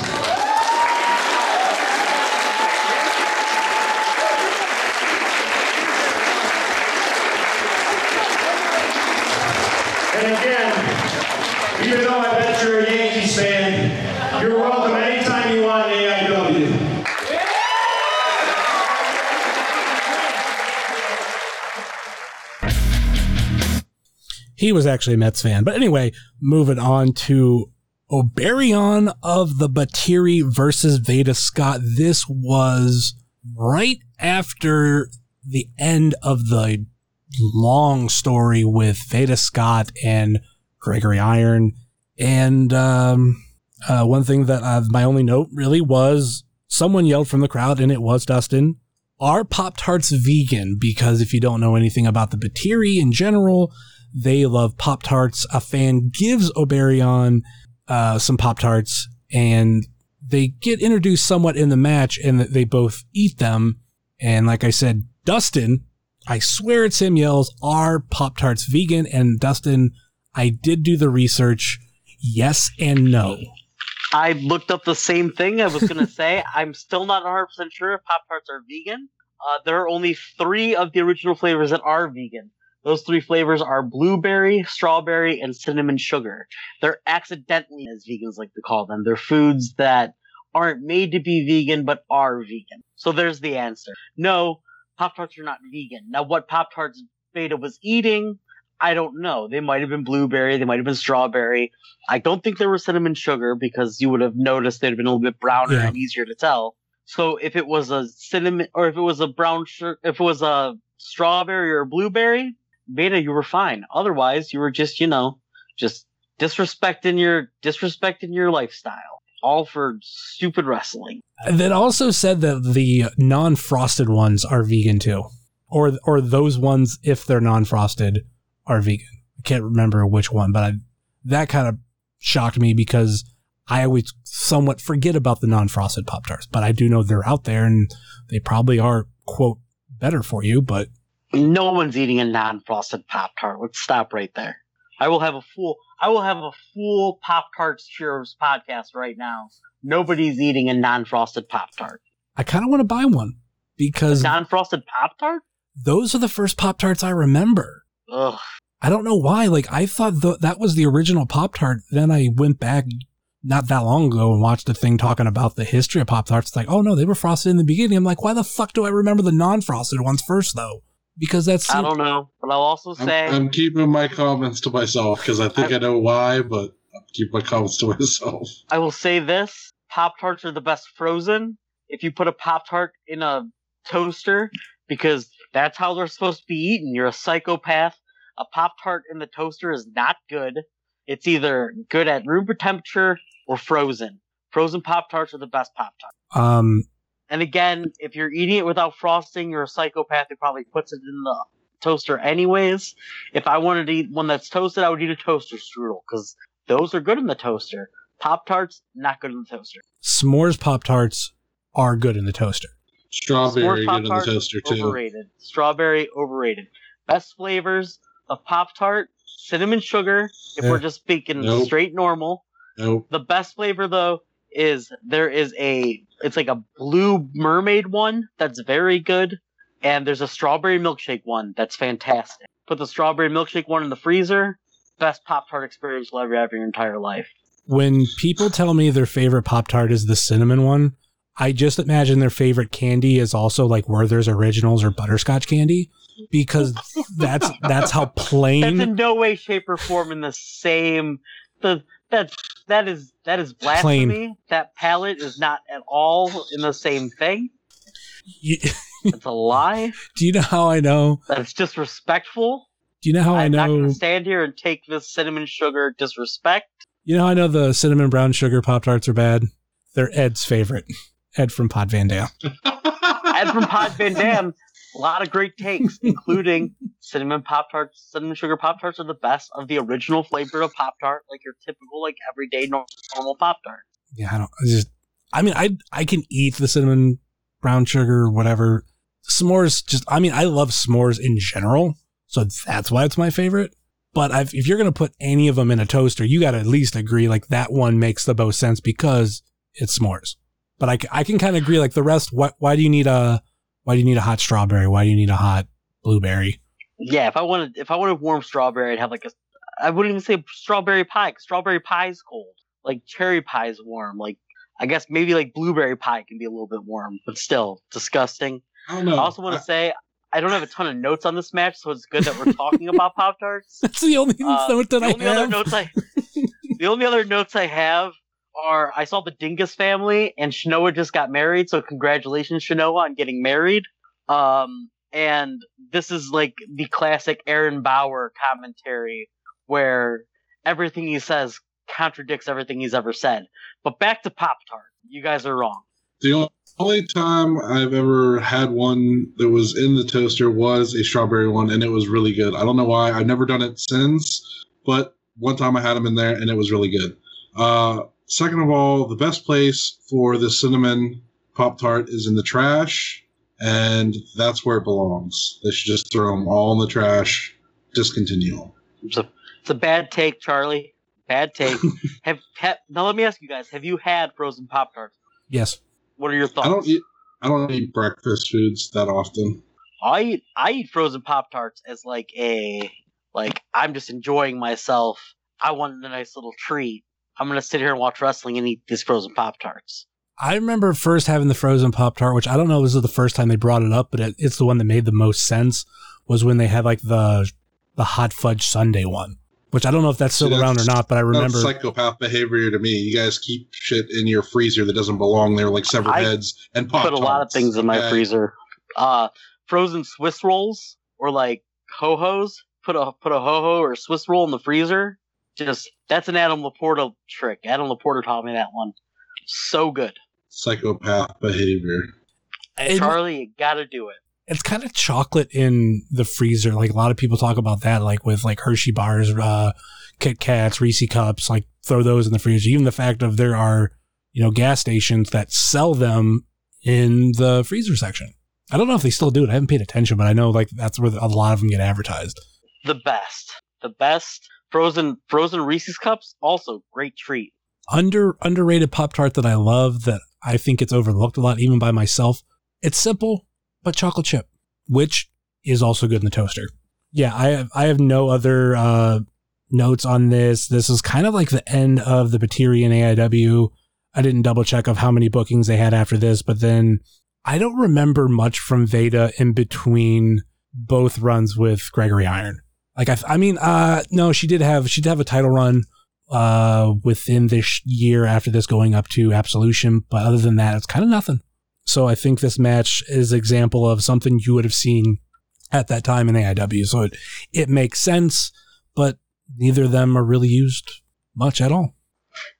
And again, even though I bet you're a Yankees fan, you're welcome He was actually a Mets fan. But anyway, moving on to Obariyon of the Batiri versus Veda Scott. This was right after the end of the long story with Veda Scott and Gregory Iron. And um, uh, one thing that my only note really was someone yelled from the crowd, and it was Dustin. Are Pop Tarts vegan? Because if you don't know anything about the Batiri in general, they love Pop Tarts. A fan gives Obariyon uh, some Pop Tarts, and they get introduced somewhat in the match, and they both eat them. And like I said, Dustin, I swear it's him, yells, Are Pop Tarts vegan? And Dustin, I did do the research. Yes and no. I looked up the same thing. I was going (laughs) to say I'm still not 100 percent sure if Pop Tarts are vegan. Uh, there are only three of the original flavors that are vegan. Those three flavors are blueberry, strawberry, and cinnamon sugar. They're accidentally, as vegans like to call them, they're foods that aren't made to be vegan but are vegan. So there's the answer. No, Pop Tarts are not vegan. Now, what Pop Tarts Veda was eating, I don't know. They might have been blueberry, they might have been strawberry. I don't think there was cinnamon sugar because you would have noticed they'd have been a little bit browner Yeah. and easier to tell. So if it was a cinnamon or if it was a brown sugar, if it was a strawberry or blueberry, Veda, you were fine. Otherwise, you were just, you know, just disrespecting your disrespecting your lifestyle. All for stupid wrestling. That also said that the non-frosted ones are vegan too, or or those ones if they're non-frosted are vegan. I can't remember which one, but I, that kind of shocked me because I always somewhat forget about the non-frosted pop tarts, but I do know they're out there and they probably are quote better for you. But No one's eating a non-frosted Pop Tart. Let's stop right there. I will have a full I will have a full Pop Tarts Cheers podcast right now. Nobody's eating a non-frosted Pop Tart. I kind of want to buy one because Non-frosted Pop Tart? those are the first pop tarts I remember. Ugh. I don't know why. Like I thought th- that was the original Pop Tart. Then I went back not that long ago and watched a thing talking about the history of Pop Tarts. It's like, oh no, they were frosted in the beginning. I'm like, why the fuck do I remember the non-frosted ones first though? Because that's I don't know, but I'll also I'm, say I'm keeping my comments to myself because I think I, know why, but I'll keep my comments to (laughs) myself. I will say this: Pop Tarts are the best frozen. If you put a Pop Tart in a toaster, because that's how they're supposed to be eaten. You're a psychopath. A Pop Tart in the toaster is not good. It's either good at room temperature or frozen. Frozen Pop Tarts are the best Pop Tart. um And again, if you're eating it without frosting, you're a psychopath who probably puts it in the toaster anyways. If I wanted to eat one that's toasted, I would eat a toaster strudel because those are good in the toaster. Pop Tarts, not good in the toaster. s'mores Pop Tarts are good in the toaster. Strawberry good in the Pop-Tart, toaster too. Overrated. Strawberry, overrated. Best flavors of Pop Tart, cinnamon sugar, if Yeah. we're just speaking Nope. straight normal. Nope. The best flavor though is there is a it's like a blue mermaid one that's very good, and there's a strawberry milkshake one that's fantastic. Put the strawberry milkshake one in the freezer. Best Pop Tart experience you'll ever have in your entire life. When people tell me their favorite Pop Tart is the cinnamon one, I just imagine their favorite candy is also like Werther's Originals or butterscotch candy because that's that's how (laughs) plain. That's in no way, shape, or form in the same. The that that is that is blasphemy. That palate is not at all in the same thing. It's (laughs) a lie. do you know how I know? That's disrespectful. Do you know how I know? I'm not going to stand here and take this cinnamon sugar disrespect. You know I know the cinnamon brown sugar Pop Tarts are bad? They're Ed's favorite. Ed from Pod Van Dam. Ed from Pod Van Dam, a lot of great takes, (laughs) including cinnamon Pop Tarts. Cinnamon sugar Pop Tarts are the best of the original flavor of Pop Tart, like your typical, like everyday nor- normal Pop Tart. Yeah, I don't. I just. I mean, I I can eat the cinnamon brown sugar whatever. S'mores, just. I mean, I love s'mores in general, so that's why it's my favorite. But I've, if you're gonna put any of them in a toaster, you got to at least agree like that one makes the most sense because it's s'mores. But I, I can kind of agree like the rest. Why why do you need a why do you need a hot strawberry? Why do you need a hot blueberry? Yeah, if I wanted if I wanted warm strawberry, I'd have like a I wouldn't even say strawberry pie. 'cause strawberry pie is cold. Like cherry pie is warm. Like I guess maybe like blueberry pie can be a little bit warm, but still disgusting. I don't know. I also want to say I don't have a ton of notes on this match, so it's good that we're talking about Pop Tarts. (laughs) That's the only Uh, note that the I only other have. notes I (laughs) the only other notes I have are I saw the Dingus family and Shanoa just got married, so congratulations Shanoa on getting married. Um, and this is like the classic Aaron Bauer commentary where everything he says contradicts everything he's ever said. But back to Pop Tart, you guys are wrong. The only time I've ever had one that was in the toaster was a strawberry one, and it was really good. I don't know why. I've never done it since, but one time I had them in there, and it was really good. Uh, second of all, the best place for the cinnamon Pop Tart is in the trash, and that's where it belongs. They should just throw them all in the trash, discontinue them. It's a it's a bad take, Charlie. Bad take. (laughs) have, have now let me ask you guys: Have you had frozen Pop Tarts? Yes. What are your thoughts? I don't eat. I don't eat breakfast foods that often. I eat I eat frozen Pop Tarts as like a like I'm just enjoying myself. I want a nice little treat. I'm gonna sit here and watch wrestling and eat these frozen Pop Tarts. I remember first having the frozen Pop Tart, which I don't know if this is the first time they brought it up, but it, it's the one that made the most sense. Was when they had like the the hot fudge sundae one, which I don't know if that's still See, around or not, but I remember. That's psychopath behavior to me. You guys keep shit in your freezer that doesn't belong there, like severed I heads and pop. Put a lot of things in my freezer. Uh, frozen Swiss rolls or like ho hos. Put a put a ho ho or Swiss roll in the freezer. Just that's an Adam Laporta trick. Adam Laporta taught me that one. So good, Psychopath behavior. It- Charlie. You gotta do it. it's kind of chocolate in the freezer. Like a lot of people talk about that, like with like Hershey bars, uh, Kit Kats, Reese cups, like throw those in the freezer. Even the fact of there are, you know, gas stations that sell them in the freezer section. I don't know if they still do it. I haven't paid attention, but I know like that's where a lot of them get advertised. the best. The best frozen frozen Reese's cups. Also great treat. Under underrated Pop Tart that I love that I think it's overlooked a lot, even by myself. It's simple, but chocolate chip, which is also good in the toaster. Yeah, I have I have no other uh, notes on this. This is kind of like the end of the Batiri and AIW. I didn't double check of how many bookings they had after this, but then I don't remember much from Veda in between both runs with Gregory Iron. Like I, I mean, uh, no, she did have she did have a title run uh within this year after this going up to Absolution, but other than that, it's kind of nothing. So I think this match is example of something you would have seen at that time in AIW. So it it makes sense, but neither of them are really used much at all.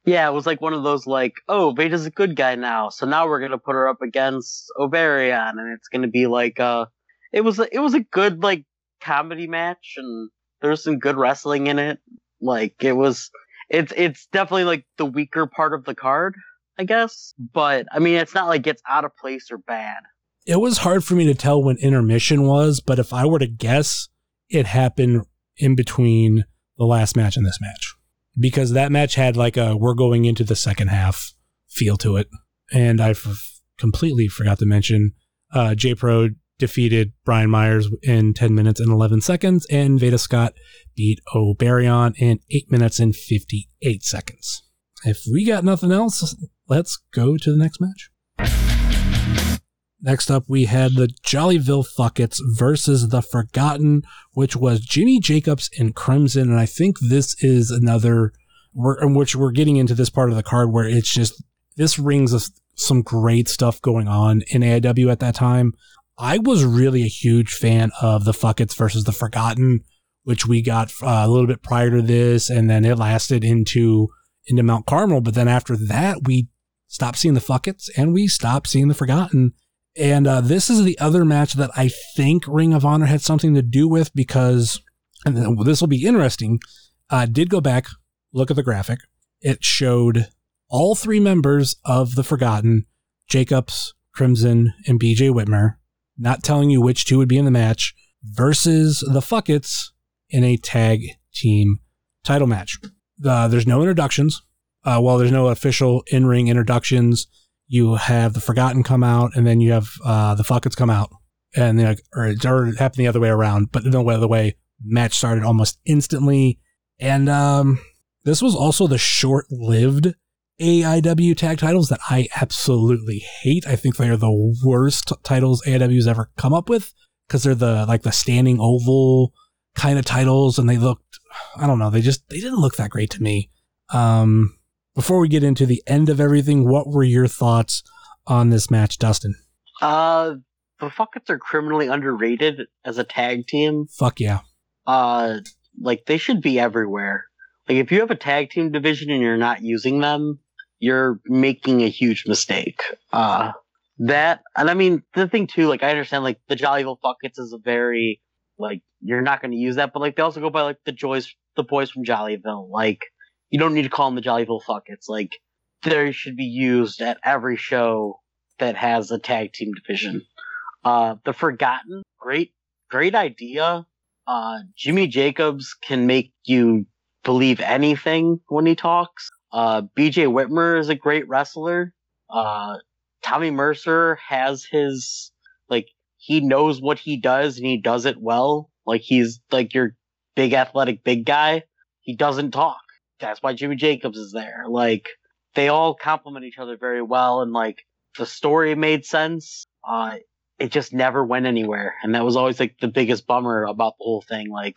Yeah, it was like one of those like, oh, Veda's a good guy now, so now we're gonna put her up against Obariyon, and it's gonna be like, uh, it was a, it was a good like comedy match, and there's some good wrestling in it. Like it was, it's it's definitely like the weaker part of the card, I guess. But I mean, it's not like it's out of place or bad. It was hard for me to tell when intermission was, but if I were to guess, it happened in between the last match and this match. Because that match had like a we're going into the second half feel to it. And I completely forgot to mention uh, J Pro defeated Brian Myers in 10 minutes and 11 seconds, and Veda Scott beat Obariyon in 8 minutes and 58 seconds. If we got nothing else, let's go to the next match. Next up, we had the Jollyville Fuckets versus the Forgotten, which was Jimmy Jacobs and Crimson. And I think this is another, we're, in which we're getting into this part of the card where it's just, this rings us some great stuff going on in AIW at that time. I was really a huge fan of the Fuckets versus the Forgotten, which we got uh, a little bit prior to this, and then it lasted into into Mount Carmel. But then after that, we stopped seeing the Fuckets and we stopped seeing the Forgotten. And uh, this is the other match that I think Ring of Honor had something to do with because, and this will be interesting. I did go back, look at the graphic. It showed all three members of the Forgotten, Jacobs, Crimson, and BJ Whitmer, not telling you which two would be in the match, versus the Fuckets in a tag team title match. Uh, there's no introductions. Uh, while there's no official in ring introductions, you have the Forgotten come out, and then you have uh, the Fuckets come out, and then, or, or it happened the other way around, but no other way. Match started almost instantly, And um, this was also the short lived AIW tag titles that I absolutely hate. I think they are the worst titles AIW's ever come up with because they're the like the standing oval kind of titles and they looked I don't know, they just they didn't look that great to me. Um before we get into the end of everything, what were your thoughts on this match, Dustin? Uh, the Fuckets are criminally underrated as a tag team. Fuck yeah. Uh, like they should be everywhere. Like if you have a tag team division and you're not using them, you're making a huge mistake. Uh, that, and I mean, the thing too, like I understand like the Jollyville Fuckets is a very, like, you're not going to use that, but like they also go by like the joys, the boys from Jollyville. Like, you don't need to call them the Jollyville Fuckets. Like, they should be used at every show that has a tag team division. Uh, the Forgotten, great, great idea. Uh, Jimmy Jacobs can make you believe anything when he talks. Uh, BJ Whitmer is a great wrestler. Uh, Tommy Mercer has his, like, he knows what he does and he does it well. Like, he's like your big athletic big guy. He doesn't talk. That's why Jimmy Jacobs is there. Like, they all complement each other very well and like the story made sense. Uh, it just never went anywhere. And that was always like the biggest bummer about the whole thing. Like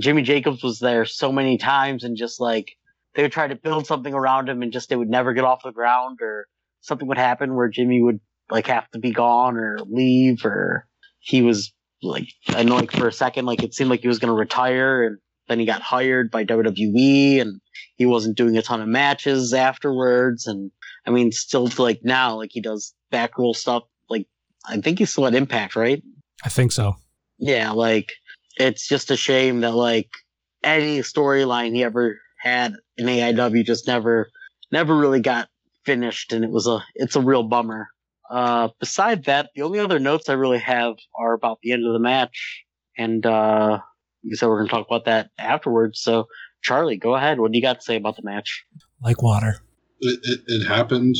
Jimmy Jacobs was there so many times and just like they would try to build something around him and just they would never get off the ground or something would happen where Jimmy would like have to be gone or leave or he was like I know like for a second like it seemed like he was gonna retire and then he got hired by WWE and he wasn't doing a ton of matches afterwards. And I mean, still to like now, like he does back roll stuff. Like I think he's still at Impact, right? I think so. Yeah, like it's just a shame that like any storyline he ever had in AIW just never, never really got finished, and it was a, it's a real bummer. Uh, beside that, the only other notes I really have are about the end of the match, and uh, you said we're going to talk about that afterwards. So, Charlie, go ahead. What do you got to say about the match? Like water. It, it, it happened.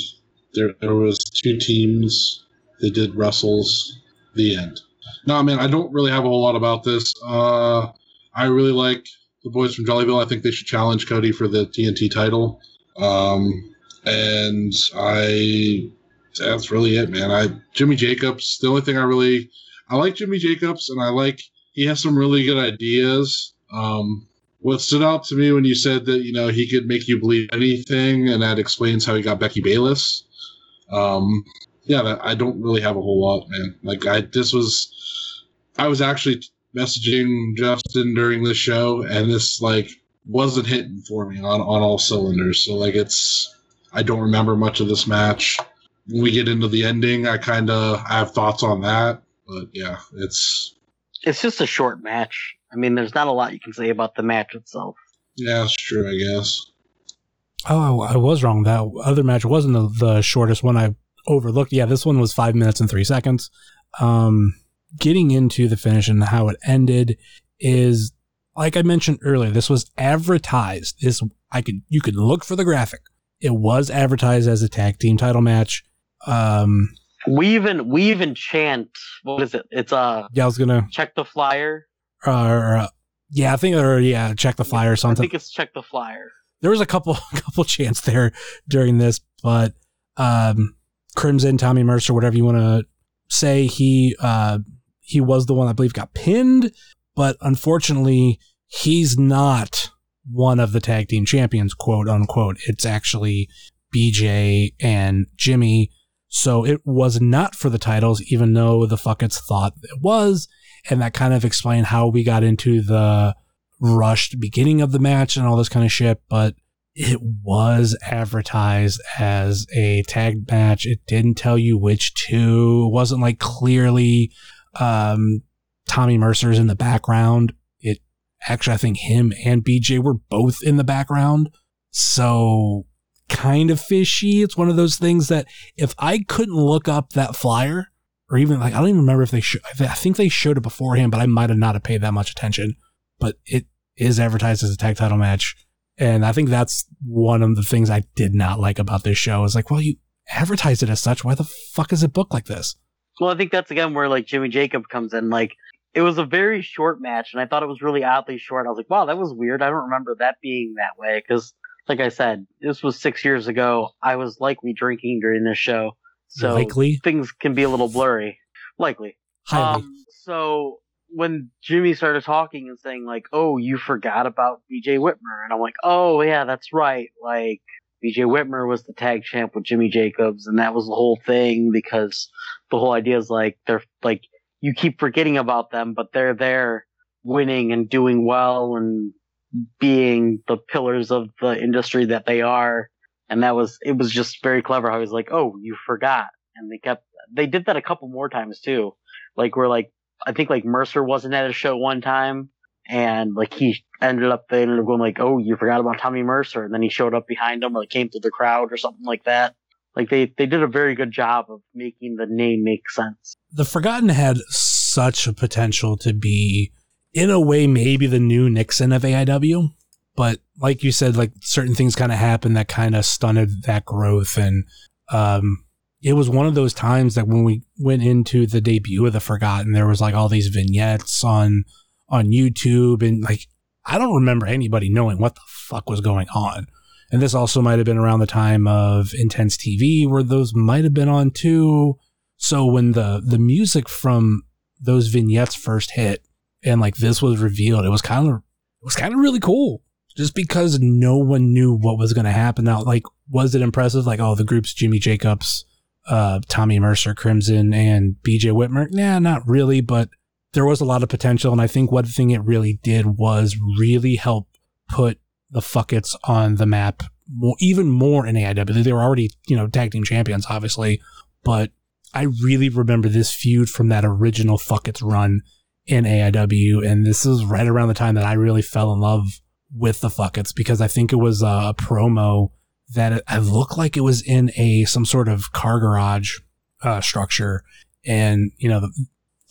There, there was two teams. They did wrestles. The end. No, I mean, I don't really have a whole lot about this. Uh, I really like the boys from Jollyville. I think they should challenge Cody for the TNT title. Um, and I, that's really it, man. I Jimmy Jacobs. The only thing I really, I like Jimmy Jacobs, and I like he has some really good ideas. Um, what stood out to me when you said that you know he could make you believe anything, and that explains how he got Becky Bayless. Um, yeah, I don't really have a whole lot, man. Like I, this was, I was actually messaging Justin during the show, and this like wasn't hitting for me on on all cylinders. So like it's, I don't remember much of this match. When we get into the ending, I kind of I have thoughts on that, but yeah, it's It's just a short match. I mean, there's not a lot you can say about the match itself. yeah, it's true, I guess. Oh, I was wrong. That other match wasn't the, the shortest one I overlooked. Yeah, this one was five minutes and three seconds. Um, getting into the finish and how it ended is, like I mentioned earlier, this was advertised. This I could you could look for the graphic. It was advertised as a tag team title match. Um, We even we even chant. What is it? It's uh yeah, I was gonna, check the flyer. uh, uh, yeah, I think, or yeah, check the flyer or something. I think it's check the flyer. there was a couple (laughs) couple chants there during this, but um, Crimson, Tommy Mercer, whatever you want to say, he uh, he was the one I believe got pinned, but unfortunately, he's not one of the tag team champions, quote unquote. It's actually BJ and Jimmy. So it was not for the titles, even though the fuckets thought it was. And that kind of explained how we got into the rushed beginning of the match and all this kind of shit, but it was advertised as a tag match. It didn't tell you which two. It wasn't like clearly um, Tommy Mercer's in the background. It actually, I think him and BJ were both in the background. So kind of fishy. It's one of those things that if I couldn't look up that flyer, or even like I don't even remember if they should. I think they showed it beforehand, but I might have not have paid that much attention. But it is advertised as a tag title match. And I think that's one of the things I did not like about this show is like, well, you advertised it as such. Why the fuck is it booked like this? Well, I think that's again where like Jimmy Jacob comes in. Like it was a very short match, and I thought it was really oddly short. I was like, wow, that was weird. I don't remember that being that way because, like I said, this was six years ago. I was likely drinking during this show, so Likely? things can be a little blurry. Likely. Highly. Um, so when Jimmy started talking and saying like, "Oh, you forgot about BJ Whitmer," and I'm like, "Oh yeah, that's right." Like BJ Whitmer was the tag champ with Jimmy Jacobs, and that was the whole thing because the whole idea is like they're like you keep forgetting about them, but they're there winning and doing well and being the pillars of the industry that they are. And that was it was just very clever how he's like, "Oh, you forgot," and they kept they did that a couple more times too like where like I think like Mercer wasn't at a show one time and like he ended up they ended up going like, Oh, you forgot about Tommy Mercer and then he showed up behind him or like came through the crowd or something like that. Like they, they did a very good job of making the name make sense. the Forgotten had such a potential to be, in a way, maybe the new Nixon of AIW. But like you said, like certain things kind of happened that kind of stunted that growth. And um, it was one of those times that when we went into the debut of the Forgotten, there was like all these vignettes on on YouTube, and like I don't remember anybody knowing what the fuck was going on. And this also might have been around the time of Intense TV, where those might have been on too. So when the the music from those vignettes first hit and like this was revealed, it was kind of it was kind of really cool. Just because no one knew what was going to happen. Now, like, was it impressive? Like, oh, the group's Jimmy Jacobs, uh, Tommy Mercer, Crimson, and BJ Whitmer. Nah, not really, but there was a lot of potential. And I think one thing it really did was really help put the Fuckets on the map more, even more in AIW. They were already, you know, tag team champions, obviously, but I really remember this feud from that original Fuckets run in AIW. And this is right around the time that I really fell in love with the Fuckets because I think it was a promo that looked like it was in a some sort of car garage uh, structure. And, you know,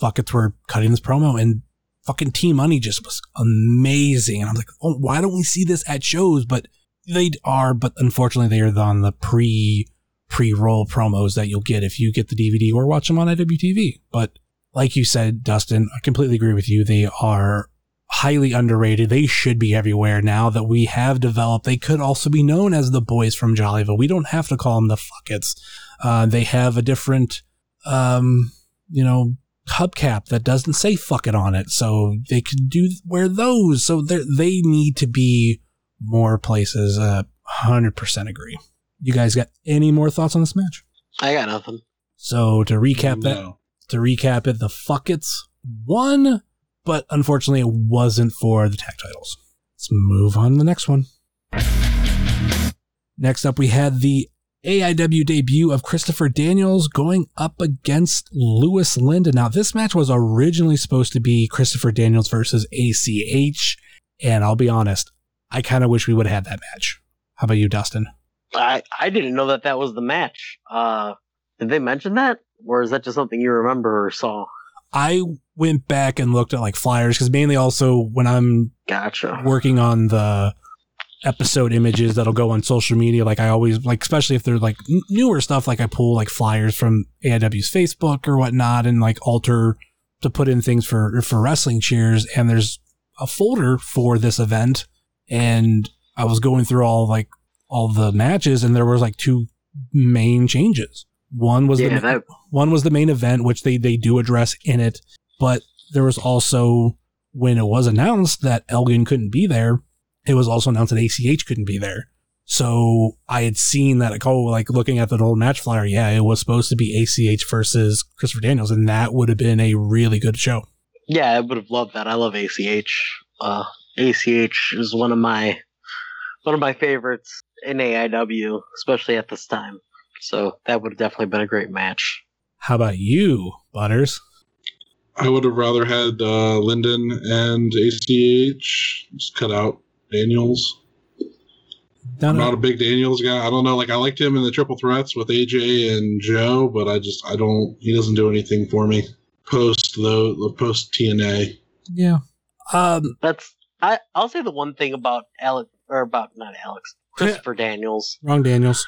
the Fuckets were cutting this promo and fucking T Money just was amazing. And I'm like, oh, why don't we see this at shows? But they are, but unfortunately, they are on the pre pre roll promos that you'll get if you get the DVD or watch them on IWTV. But like you said, Dustin, I completely agree with you. They are highly underrated. They should be everywhere now that we have developed. They could also be known as the boys from Jollyville. We don't have to call them the fuckets. Uh, they have a different, um, you know, hubcap that doesn't say fuck it on it. So they could do wear those. So they they need to be more places. Uh, 100% agree. You guys got any more thoughts on this match? I got nothing. So to recap that, to recap it, the Fuckets won, but unfortunately it wasn't for the tag titles. Let's move on to the next one. Next up, we had the AIW debut of Christopher Daniels going up against Louis Lyndon. Now, this match was originally supposed to be Christopher Daniels versus ACH, and I'll be honest, I kind of wish we would have had that match. How about you, Dustin? I, I didn't know that that was the match. Uh, did they mention that? Or is that just something you remember or saw? I went back and looked at like flyers because mainly also when I'm Gotcha. working on the episode images that'll go on social media. Like I always like, especially if they're like n- newer stuff, like I pull like flyers from AIW's Facebook or whatnot and like alter to put in things for, for wrestling cheers. And there's a folder for this event. And I was going through all like all the matches and there was like two main changes. One was Yeah, the, that, one was the main event, which they, they do address in it, but there was also when it was announced that Elgin couldn't be there, it was also announced that ACH couldn't be there. So I had seen that, like, oh, like looking at the old match flyer, yeah, it was supposed to be ACH versus Christopher Daniels, and that would have been a really good show. yeah, I would have loved that. I love ACH. Uh, ACH is one of my one of my favorites in AIW, especially at this time. So that would have definitely been a great match. How about you, Butters? I would have rather had uh, Lyndon and ACH. Just cut out Daniels. No, I'm no. not a big Daniels guy. I don't know. Like I liked him in the triple threats with AJ and Joe, but I just I don't. He doesn't do anything for me. Post though, the post TNA. yeah. Um, That's I. I'll say the one thing about Alex or about not Alex, Christopher Daniels. wrong Daniels.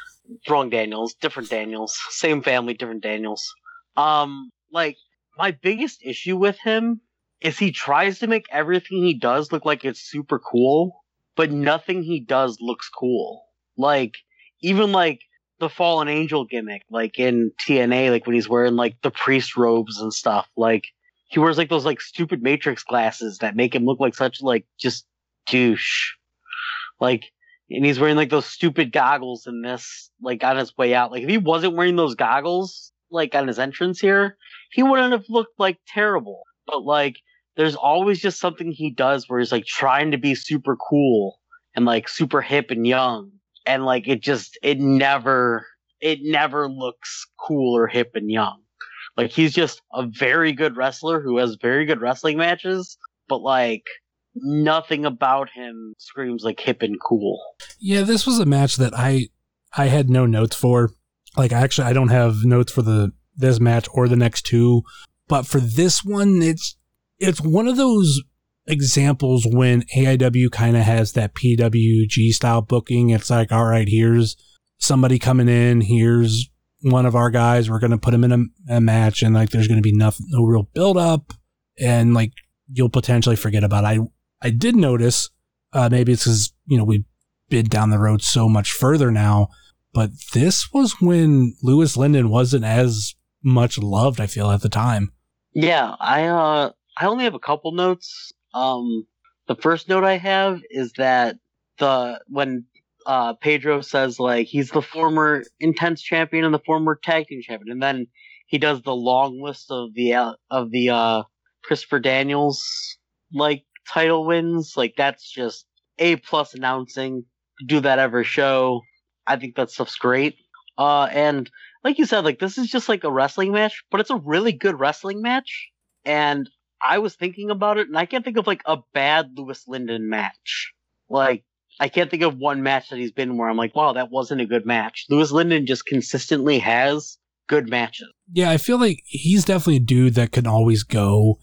wrong Daniels, different Daniels, same family, different Daniels. Um, like my biggest issue with him is he tries to make everything he does look like it's super cool, but nothing he does looks cool. Like even like the fallen angel gimmick, like in TNA, like when he's wearing like the priest robes and stuff, like he wears like those like stupid matrix glasses that make him look like such like just douche. Like and he's wearing like those stupid goggles in this, like on his way out. Like if he wasn't wearing those goggles, like on his entrance here, he wouldn't have looked like terrible. But like, there's always just something he does where he's like trying to be super cool and like super hip and young, and like it just it never it never looks cool or hip and young. Like he's just a very good wrestler who has very good wrestling matches, but like nothing about him screams like hip and cool. Yeah, this was a match that I I had no notes for. Like actually I don't have notes for the this match or the next two, but for this one it's it's one of those examples when AIW kind of has that PWG style booking. It's like, all right, here's somebody coming in, here's one of our guys, we're going to put him in a, a match and like there's going to be nothing no real build up and like you'll potentially forget about it. I I did notice, uh, maybe it's because, you know, we've been down the road so much further now, but this was when Louis Lyndon wasn't as much loved, I feel, at the time. Yeah, I uh I only have a couple notes. Um the first note I have is that the when uh Pedro says like he's the former intense champion and the former tag team champion and then he does the long list of the uh, of the uh Christopher Daniels like title wins. Like that's just A plus announcing. Do that every show. I think that stuff's great. Uh, and like you said, like this is just like a wrestling match, but it's a really good wrestling match. And I was thinking about it, and I can't think of like a bad Louis Lyndon match. Like I can't think of one match that he's been where I'm like, wow, that wasn't a good match. Louis Lyndon just consistently has good matches. Yeah, I feel like he's definitely a dude that can always go.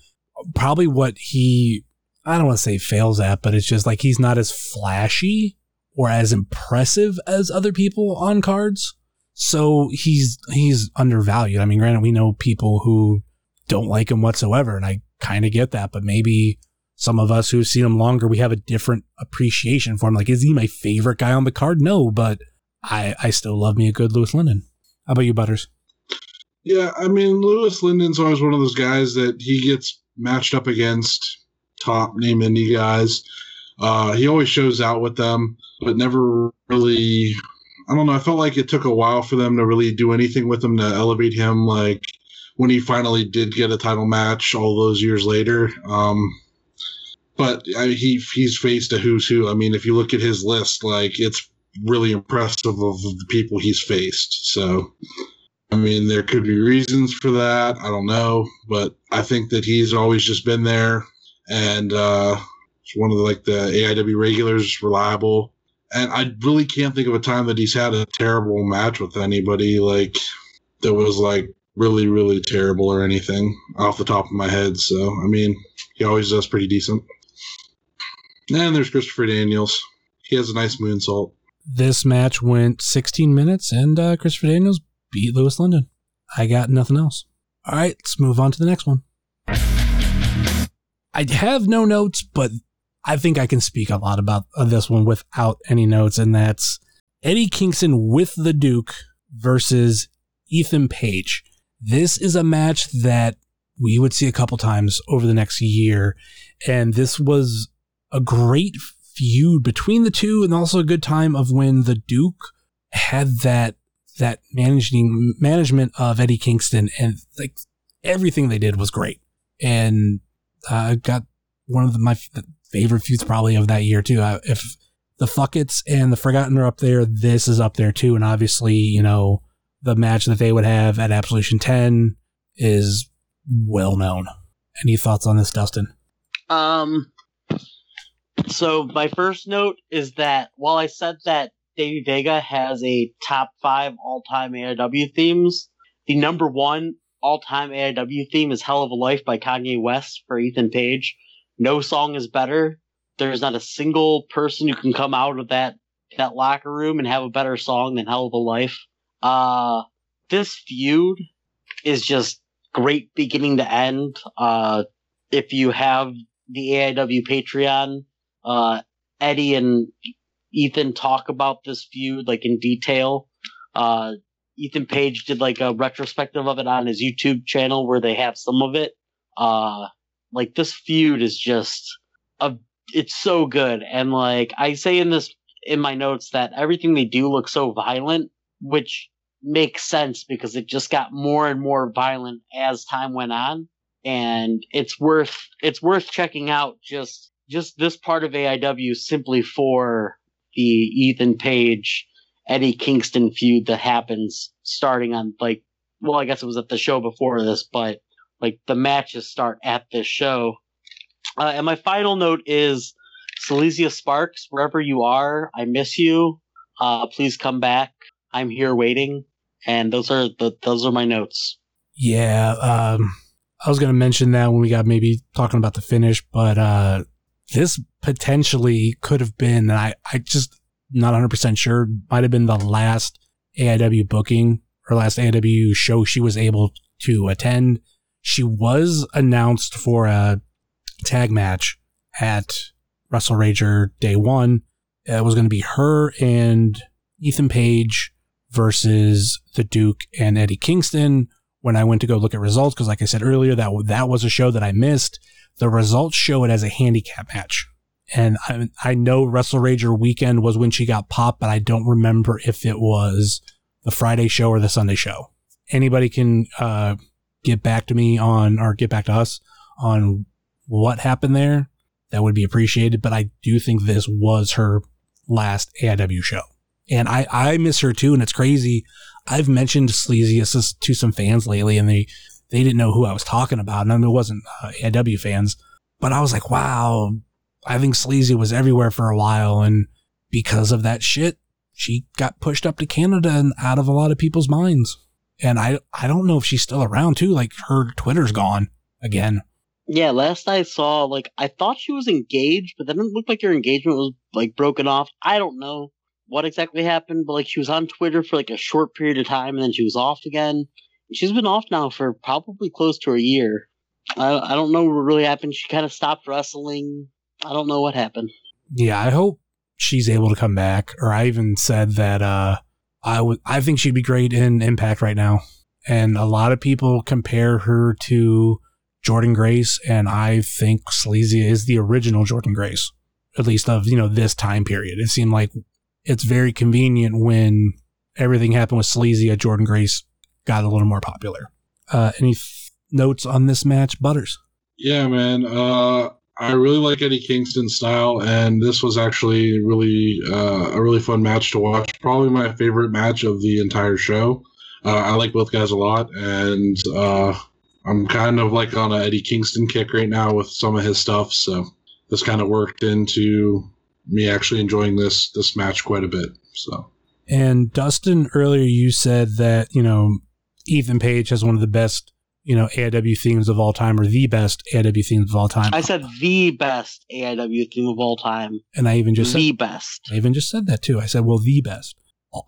Probably what he I don't want to say fails at, but it's just like he's not as flashy or as impressive as other people on cards. So he's he's undervalued. I mean, granted, we know people who don't like him whatsoever, and I kind of get that. But maybe some of us who've seen him longer, we have a different appreciation for him. Like, is he my favorite guy on the card? No, but I I still love me a good Louis Lyndon. How about you, Butters? Yeah, I mean, Louis Lyndon's always one of those guys that he gets matched up against top name indie guys. Uh, he always shows out with them, but never really. I don't know. I felt like it took a while for them to really do anything with him to elevate him. Like when he finally did get a title match all those years later. Um, but I he he's faced a who's who. I mean, if you look at his list, like it's really impressive of the people he's faced. So, I mean, there could be reasons for that. I don't know, but I think that he's always just been there and uh, it's one of the, like the AIW regulars, reliable. And I really can't think of a time that he's had a terrible match with anybody like that was like really really terrible or anything off the top of my head. So I mean, he always does pretty decent. And there's Christopher Daniels. He has a nice moonsault. This match went 16 minutes, and uh, Christopher Daniels beat Louis Lyndon. I got nothing else. All right, let's move on to the next one. I have no notes, but I think I can speak a lot about this one without any notes, and that's Eddie Kingston with the Duke versus Ethan Page. This is a match that we would see a couple times over the next year, and this was a great feud between the two, and also a good time of when the Duke had that that managing management of Eddie Kingston, and like everything they did was great. And uh, got one of the, my favorite feuds probably of that year too. Uh, if the Fuckets and the Forgotten are up there, this is up there too. And obviously, you know, the match that they would have at Absolution 10 is well known. Any thoughts on this, Dustin? Um, so my first note is that while I said that Davey Vega has a top five all-time AIW themes, the number one all-time AIW theme is "Hell of a Life" by Kanye West for Ethan Page. No song is better. There's not a single person who can come out of that that locker room and have a better song than "Hell of a Life." Uh, this feud is just great beginning to end. Uh, if you have the AIW Patreon, uh, Eddie and Ethan talk about this feud like in detail. Uh, Ethan Page did like a retrospective of it on his YouTube channel where they have some of it. Uh, like this feud is just a, it's so good. And like I say in this, in my notes that everything they do looks so violent, which makes sense because it just got more and more violent as time went on. And it's worth, it's worth checking out just, just this part of AIW simply for the Ethan Page Eddie Kingston feud that happens starting on like well I guess it was at the show before this but like the matches start at this show. Uh, and my final note is Seleziya Sparks wherever you are I miss you. Uh, please come back. I'm here waiting. And those are the those are my notes. Yeah, um, I was to mention that when we got maybe talking about the finish, but uh, this potentially could have been. I I just not 100% sure, might have been the last AIW booking or last AIW show she was able to attend. She was announced for a tag match at Wrestle Rager Day One. It was going to be her and Ethan Page versus the Duke and Eddie Kingston. When I went to go look at results, because like I said earlier, that that was a show that I missed. The results show it as a handicap match. And I, I know Wrestle Rager weekend was when she got popped, but I don't remember if it was the Friday show or the Sunday show. Anybody can uh, get back to me on, or get back to us on what happened there. That would be appreciated. But I do think this was her last AIW show. And I, I miss her too. And it's crazy. I've mentioned Seleziya to some fans lately and they, they didn't know who I was talking about. And it wasn't uh, AIW fans, but I was like, wow, I think Sleazy was everywhere for a while, and because of that shit, she got pushed up to Canada and out of a lot of people's minds. And I I don't know if she's still around too. Like her Twitter's gone again. Yeah, last I saw, like I thought she was engaged, but then it looked like her engagement was like broken off. I don't know what exactly happened, but like she was on Twitter for like a short period of time, and then she was off again. She's been off now for probably close to a year. I I don't know what really happened. She kind of stopped wrestling I don't know what happened. Yeah, I hope she's able to come back. Or I even said that uh, I would. I think she'd be great in Impact right now. And a lot of people compare her to Jordan Grace, and I think Sleazy is the original Jordan Grace, at least of you know this time period. It seemed like it's very convenient when everything happened with Sleazy. Jordan Grace got a little more popular. Uh, any f- notes on this match, Butters? Yeah, man. Uh, I really like Eddie Kingston's style, and this was actually really uh, a really fun match to watch. Probably my favorite match of the entire show. Uh, I like both guys a lot, and uh, I'm kind of like on a Eddie Kingston kick right now with some of his stuff. So this kind of worked into me actually enjoying this this match quite a bit. So. And Dustin, earlier you said that you know Ethan Page has one of the best you know, AIW themes of all time or the best AIW themes of all time. I said the best AIW theme of all time. And I even just the said, best. I even just said that too. I said, well, the best.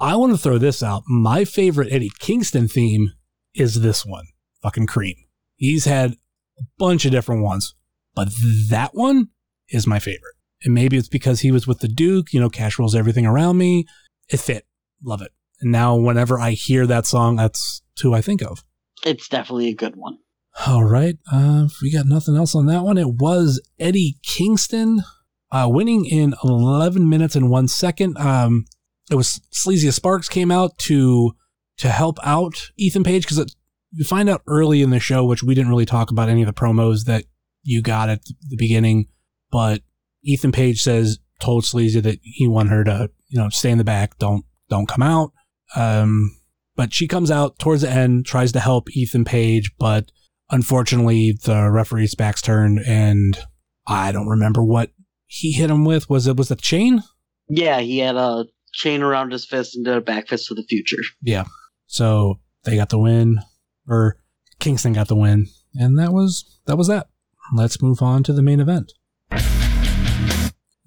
I want to throw this out. My favorite Eddie Kingston theme is this one. Fucking cream. He's had a bunch of different ones, but that one is my favorite. And maybe it's because he was with the Duke, you know, cash rolls everything around me. It fit. Love it. And now whenever I hear that song, that's who I think of it's definitely a good one. All right. Uh, we got nothing else on that one, it was Eddie Kingston uh, winning in 11 minutes and one second. Um, it was Sleazy Sparks came out to to help out Ethan Page because you find out early in the show, which we didn't really talk about any of the promos that you got at the beginning, but Ethan Page says told Sleazy that he wanted her to you know stay in the back, don't don't come out. Um, but she comes out towards the end, tries to help Ethan Page, but unfortunately the referee's back's turned and I don't remember what he hit him with. Was it was the chain? Yeah, he had a chain around his fist and did a back fist to the future. Yeah. So they got the win. Or Kingston got the win. And that was that was that. Let's move on to the main event.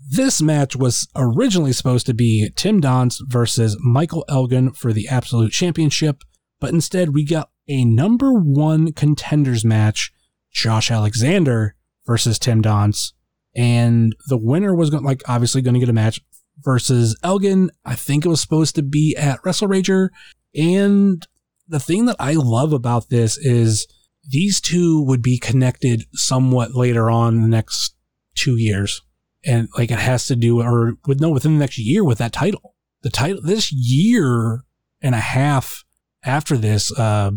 This match was originally supposed to be Tim Donst versus Michael Elgin for the Absolute Championship, but instead we got a number one contenders match Josh Alexander versus Tim Donst. And the winner was going like obviously going to get a match versus Elgin. I think it was supposed to be at Wrestle Rager. And the thing that I love about this is these two would be connected somewhat later on the next two years. And like it has to do or with no within the next year with that title. The title this year and a half after this, uh,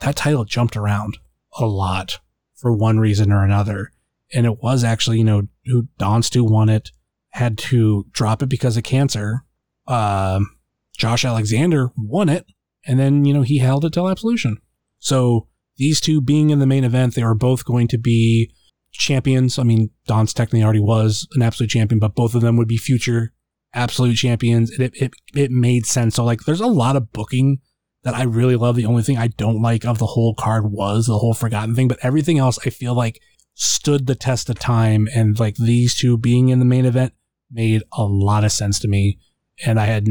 that title jumped around a lot for one reason or another. And it was actually, you know, who Donst who won it, had to drop it because of cancer. Um, Josh Alexander won it, and then, you know, he held it till absolution. So these two being in the main event, they were both going to be champions. I mean, Donst technically already was an absolute champion, but both of them would be future absolute champions. It, it, it made sense. So, like, there's a lot of booking that I really love. The only thing I don't like of the whole card was the whole forgotten thing, but everything else I feel like stood the test of time. And like these two being in the main event made a lot of sense to me. And I had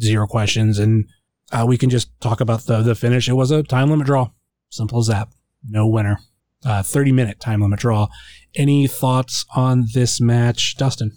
zero questions. And uh, we can just talk about the, the finish. It was a time limit draw. Simple as that. No winner. Uh, 30 minute time limit draw. Any thoughts on this match, Dustin?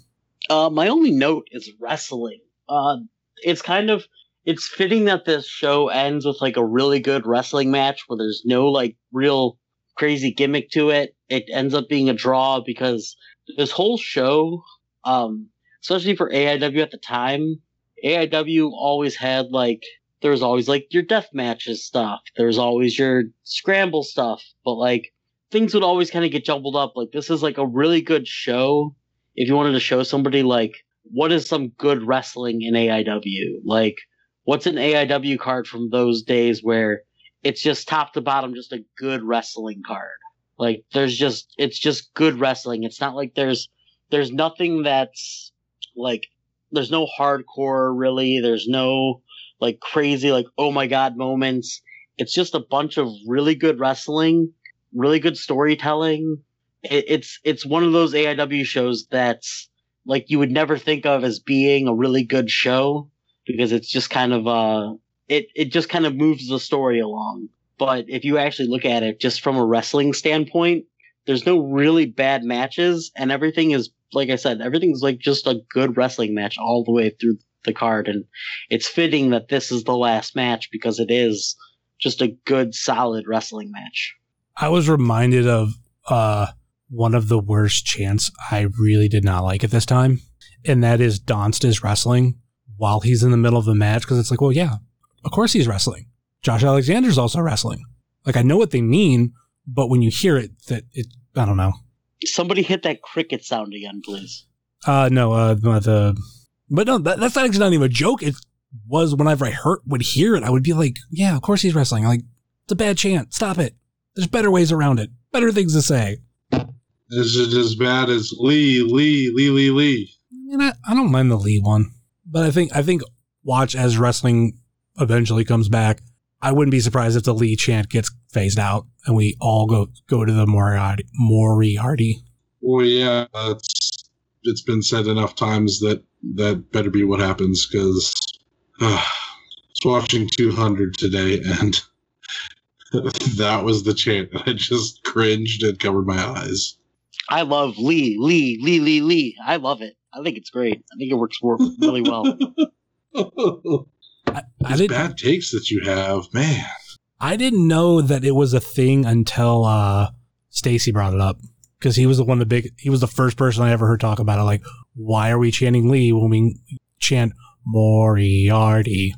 Uh, my only note is wrestling. Uh, it's kind of it's fitting that this show ends with like a really good wrestling match where there's no like real crazy gimmick to it. It ends up being a draw because this whole show, um, especially for AIW at the time, AIW always had like there was always like your death matches stuff. There's always your scramble stuff, but like things would always kind of get jumbled up. Like this is like a really good show if you wanted to show somebody like what is some good wrestling in AIW? Like what's an AIW card from those days where it's just top to bottom just a good wrestling card. Like there's just it's just good wrestling. It's not like there's there's nothing that's like there's no hardcore really. There's no like crazy like oh my god moments. It's just a bunch of really good wrestling, really good storytelling. It, it's it's one of those AIW shows that's like you would never think of as being a really good show because it's just kind of uh it it just kind of moves the story along. But if you actually look at it just from a wrestling standpoint, there's no really bad matches and everything is like I said, everything's like just a good wrestling match all the way through the card and it's fitting that this is the last match because it is just a good solid wrestling match. I was reminded of uh one of the worst chants I really did not like at this time, and that is Donst is wrestling while he's in the middle of a match because it's like, well, yeah, of course he's wrestling. Josh Alexander's also wrestling. Like I know what they mean, but when you hear it, that it, I don't know. Somebody hit that cricket sound again, please. Uh, no, uh, the, but no, that, that's actually not even a joke. It was whenever I heard would hear it, I would be like, yeah, of course he's wrestling. Like it's a bad chant. Stop it. There's better ways around it. Better things to say. This Is it as bad as Lee, Lee, Lee, Lee, Lee? I mean, I, I don't mind the Lee one, but I think I think watch as wrestling eventually comes back. I wouldn't be surprised if the Lee chant gets phased out and we all go go to the Moriarty. Moriarty. Well, yeah, it's it's been said enough times that that better be what happens because uh, I was watching 200 today and (laughs) that was the chant. I just cringed and covered my eyes. I love Lee, Lee, Lee, Lee, Lee. I love it. I think it's great. I think it works really well. (laughs) I, I These didn't. bad takes that you have, man. I didn't know that it was a thing until uh, Stacy brought it up because he was the one the big. He was the first person I ever heard talk about it. Like, why are we chanting Lee when we chant Moriarty?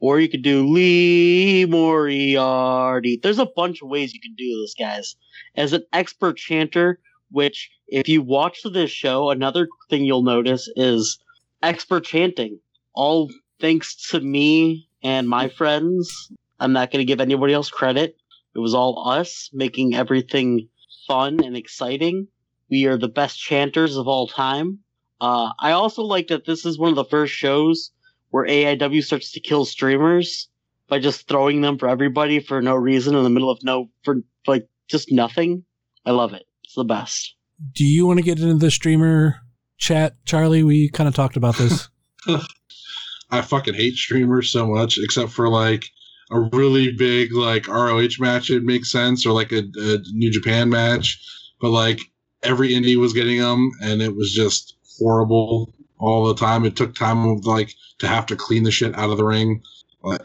Or you could do Lee Moriarty. There's a bunch of ways you can do this, guys. As an expert chanter, which if you watch this show, another thing you'll notice is expert chanting. All thanks to me and my friends. I'm not going to give anybody else credit. It was all us making everything fun and exciting. We are the best chanters of all time. Uh, I also like that this is one of the first shows where AIW starts to kill streamers by just throwing them for everybody for no reason in the middle of no for like just nothing. I love it. It's the best. Do you want to get into the streamer chat, Charlie? We kind of talked about this. (laughs) I fucking hate streamers so much, except for like a really big like ROH match. It makes sense, or like a, a New Japan match. But like every indie was getting them, and it was just horrible all the time. It took time like to have to clean the shit out of the ring.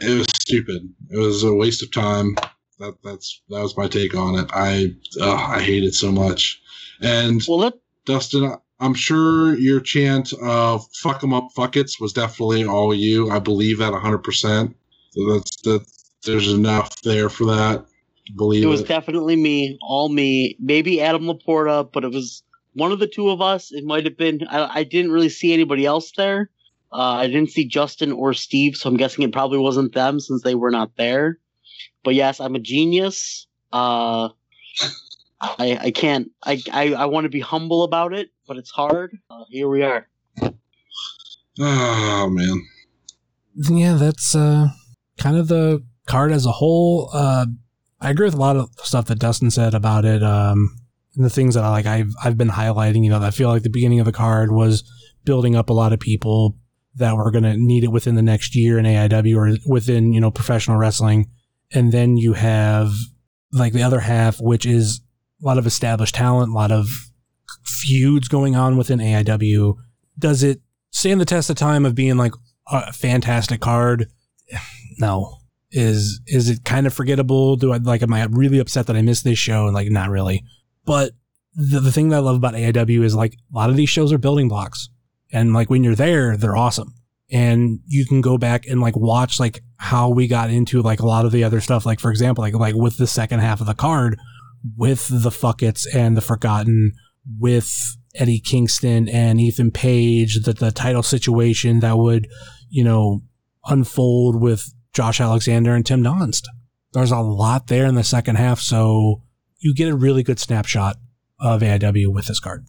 It was stupid. It was a waste of time. That that's that was my take on it. I uh, I hate it so much. And well, Dustin, I'm sure your chant of "fuck 'em up, fuck it's" was definitely all you. I believe that 100. percent So that's that. There's enough there for that. Believe it was it. definitely me, all me. Maybe Adam Laporta, but it was one of the two of us. It might have been. I, I didn't really see anybody else there. Uh, I didn't see Justin or Steve, so I'm guessing it probably wasn't them since they were not there. But yes, I'm a genius. Uh, I I can't. I I, I want to be humble about it, but it's hard. Uh, here we are. Oh man. Yeah, that's uh, kind of the card as a whole. Uh, I agree with a lot of stuff that Dustin said about it. Um, and the things that I like, I've I've been highlighting. You know, I feel like the beginning of the card was building up a lot of people that were going to need it within the next year in AIW or within you know professional wrestling, and then you have like the other half, which is a lot of established talent, a lot of feuds going on within AIW. Does it stand the test of time of being like a fantastic card? (sighs) No. Is is it kind of forgettable? Do I like am I really upset that I missed this show? And like not really. But the, the thing that I love about AIW is like a lot of these shows are building blocks. And like when you're there, they're awesome. And you can go back and like watch like how we got into like a lot of the other stuff. Like for example, like like with the second half of the card, with the Fuckets and the Forgotten, with Eddie Kingston and Ethan Page, the, the title situation that would, you know, unfold with Josh Alexander and Tim Donst. There's a lot there in the second half, so you get a really good snapshot of AIW with this card.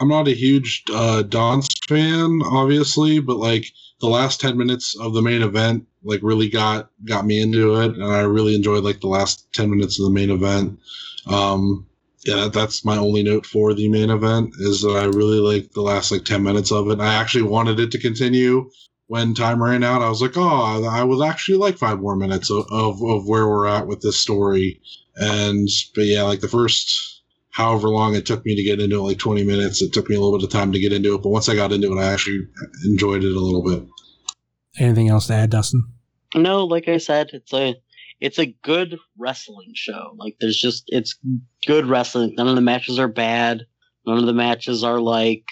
I'm not a huge uh, Donst fan, obviously, but like the last ten minutes of the main event, like really got got me into it, and I really enjoyed like the last ten minutes of the main event. Um, yeah, that's my only note for the main event is that I really like the last like ten minutes of it. I actually wanted it to continue when time ran out. I was like, oh, I would actually like five more minutes of, of, of where we're at with this story. And but yeah, like the first however long it took me to get into it, like 20 minutes. It took me a little bit of time to get into it, but once I got into it, I actually enjoyed it a little bit. Anything else to add, Dustin? No, like I said, it's a it's a good wrestling show. Like there's just it's good wrestling. None of the matches are bad. None of the matches are like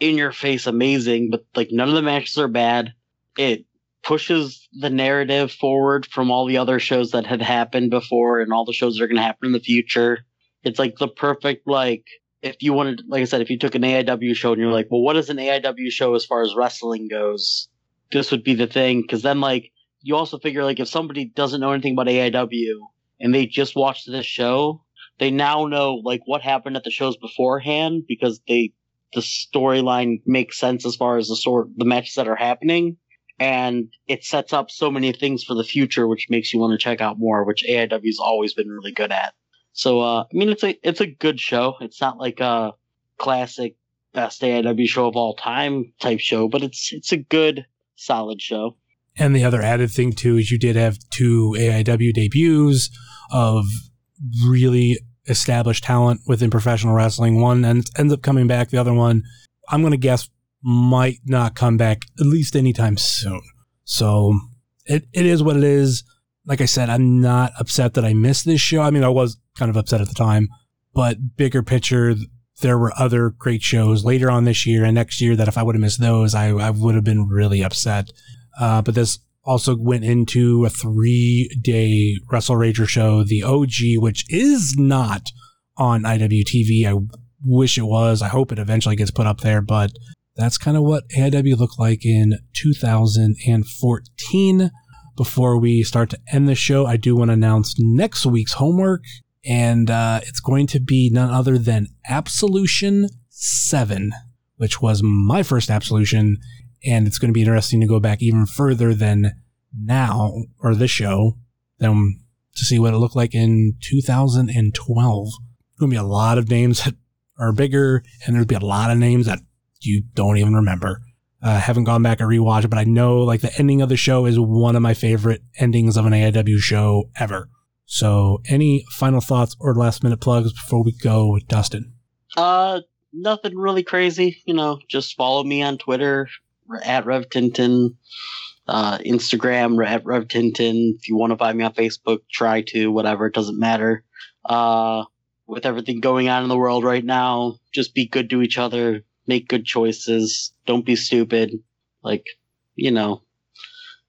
in your face amazing, but like none of the matches are bad. It pushes the narrative forward from all the other shows that had happened before and all the shows that are going to happen in the future. It's like the perfect like if you wanted like I said if you took an AIW show and you're like, "Well, what is an AIW show as far as wrestling goes?" This would be the thing cuz then like you also figure like if somebody doesn't know anything about AIW and they just watched this show, they now know like what happened at the shows beforehand because they the storyline makes sense as far as the sort the matches that are happening and it sets up so many things for the future which makes you want to check out more which AIW's always been really good at. So uh I mean it's a it's a good show. It's not like a classic best AIW show of all time type show, but it's it's a good solid show. And the other added thing too is you did have two AIW debuts of really established talent within professional wrestling. One ends, ends up coming back. The other one, I'm going to guess, might not come back at least anytime soon. So it, it is what it is. Like I said, I'm not upset that I missed this show. I mean, I was kind of upset at the time, but bigger picture, there were other great shows later on this year and next year that if I would have missed those, I, I would have been really upset. Uh, but this also went into a three day Wrestle Rager show, the OG, which is not on IWTV. I wish it was. I hope it eventually gets put up there, but that's kind of what AIW looked like in 2014. Before we start to end the show, I do want to announce next week's homework, and uh, it's going to be none other than Absolution 7, which was my first Absolution and it's going to be interesting to go back even further than now or this show than to see what it looked like in 2012. There's going to be a lot of names that are bigger, and there'll be a lot of names that you don't even remember. Uh, haven't gone back and rewatched, but I know like the ending of the show is one of my favorite endings of an AIW show ever. So, any final thoughts or last minute plugs before we go with Dustin? Uh, nothing really crazy. You know, just follow me on Twitter at Rev Tintin, uh, Instagram at Rev Tintin. If you want to find me on Facebook, try to. Whatever, it doesn't matter. Uh, with everything going on in the world right now, just be good to each other. Make good choices. Don't be stupid. Like, you know,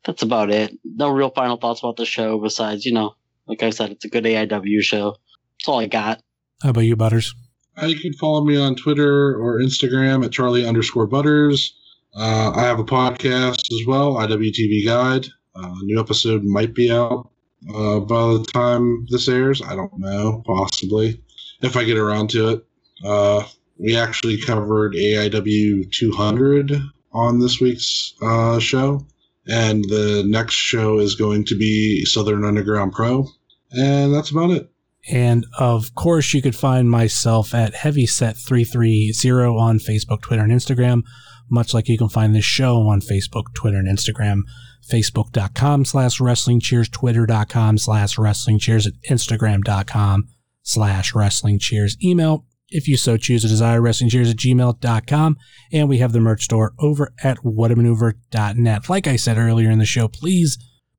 that's about it. No real final thoughts about the show besides, you know, like I said, it's a good AIW show. That's all I got. How about you, Butters? Uh, you can follow me on Twitter or Instagram at Charlie underscore Butters. Uh, I have a podcast as well, IWTV Guide. Uh, new episode might be out uh, by the time this airs. I don't know, possibly, if I get around to it. Uh, we actually covered AIW 200 on this week's uh, show, and the next show is going to be Southern Underground Pro, and that's about it. And of course, you could find myself at Heavyset330 on Facebook, Twitter, and Instagram, much like you can find this show on Facebook, Twitter, and Instagram. Facebook.com slash wrestling cheers, Twitter.com slash wrestling cheers, and Instagram.com slash wrestling cheers. Email, if you so choose, a desire wrestling cheers at gmail.com. And we have the merch store over at whatamaneuver.net. Like I said earlier in the show, please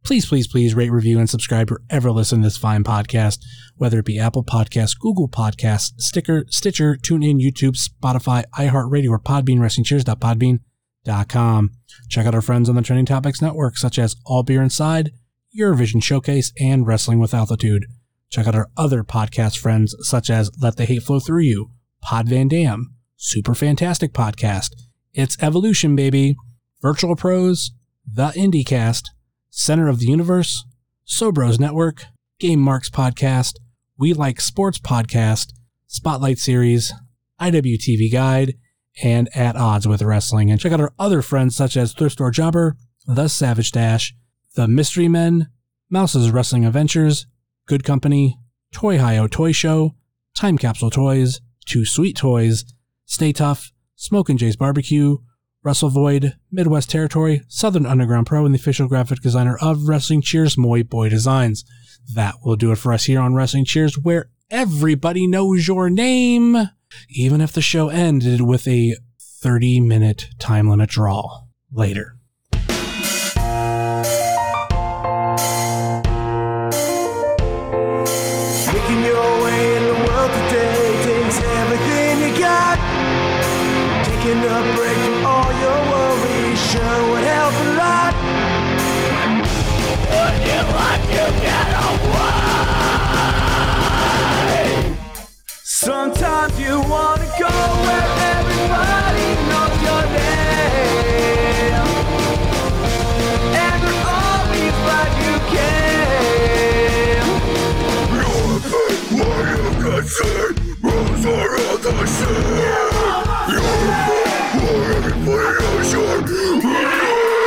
please, please, please rate, review, and subscribe wherever listen to this fine podcast, whether it be Apple Podcasts, Google Podcasts, Sticker, Stitcher, TuneIn, YouTube, Spotify, iHeartRadio, or Podbean, WrestlingCheers.podbean.com. Check out our friends on the Trending Topics Network, such as All Beer Inside, Eurovision Showcase, and Wrestling with Altitude. Check out our other podcast friends, such as Let the Hate Flow Through You, Pod Van Dam, Super Fantastic Podcast, It's Evolution, Baby, Virtual Pros, The IndieCast, Center of the Universe, Sobros Network, Game Marks Podcast, We Like Sports Podcast, Spotlight Series, IWTV Guide, and At Odds with Wrestling. And check out our other friends such as Thrift Store Jobber, The Savage Dash, The Mystery Men, Mouse's Wrestling Adventures, Good Company, Toy Hio Toy Show, Time Capsule Toys, Two Sweet Toys, Stay Tough, Smoke and Jay's Barbecue, Russell Void, Midwest Territory, Southern Underground Pro, and the official graphic designer of Wrestling Cheers, Moy Boy Designs. That will do it for us here on Wrestling Cheers, where everybody knows your name, even if the show ended with a 30 minute time limit draw. Later. Zorundasın. Yorma. Yorma. Yorma. Yorma.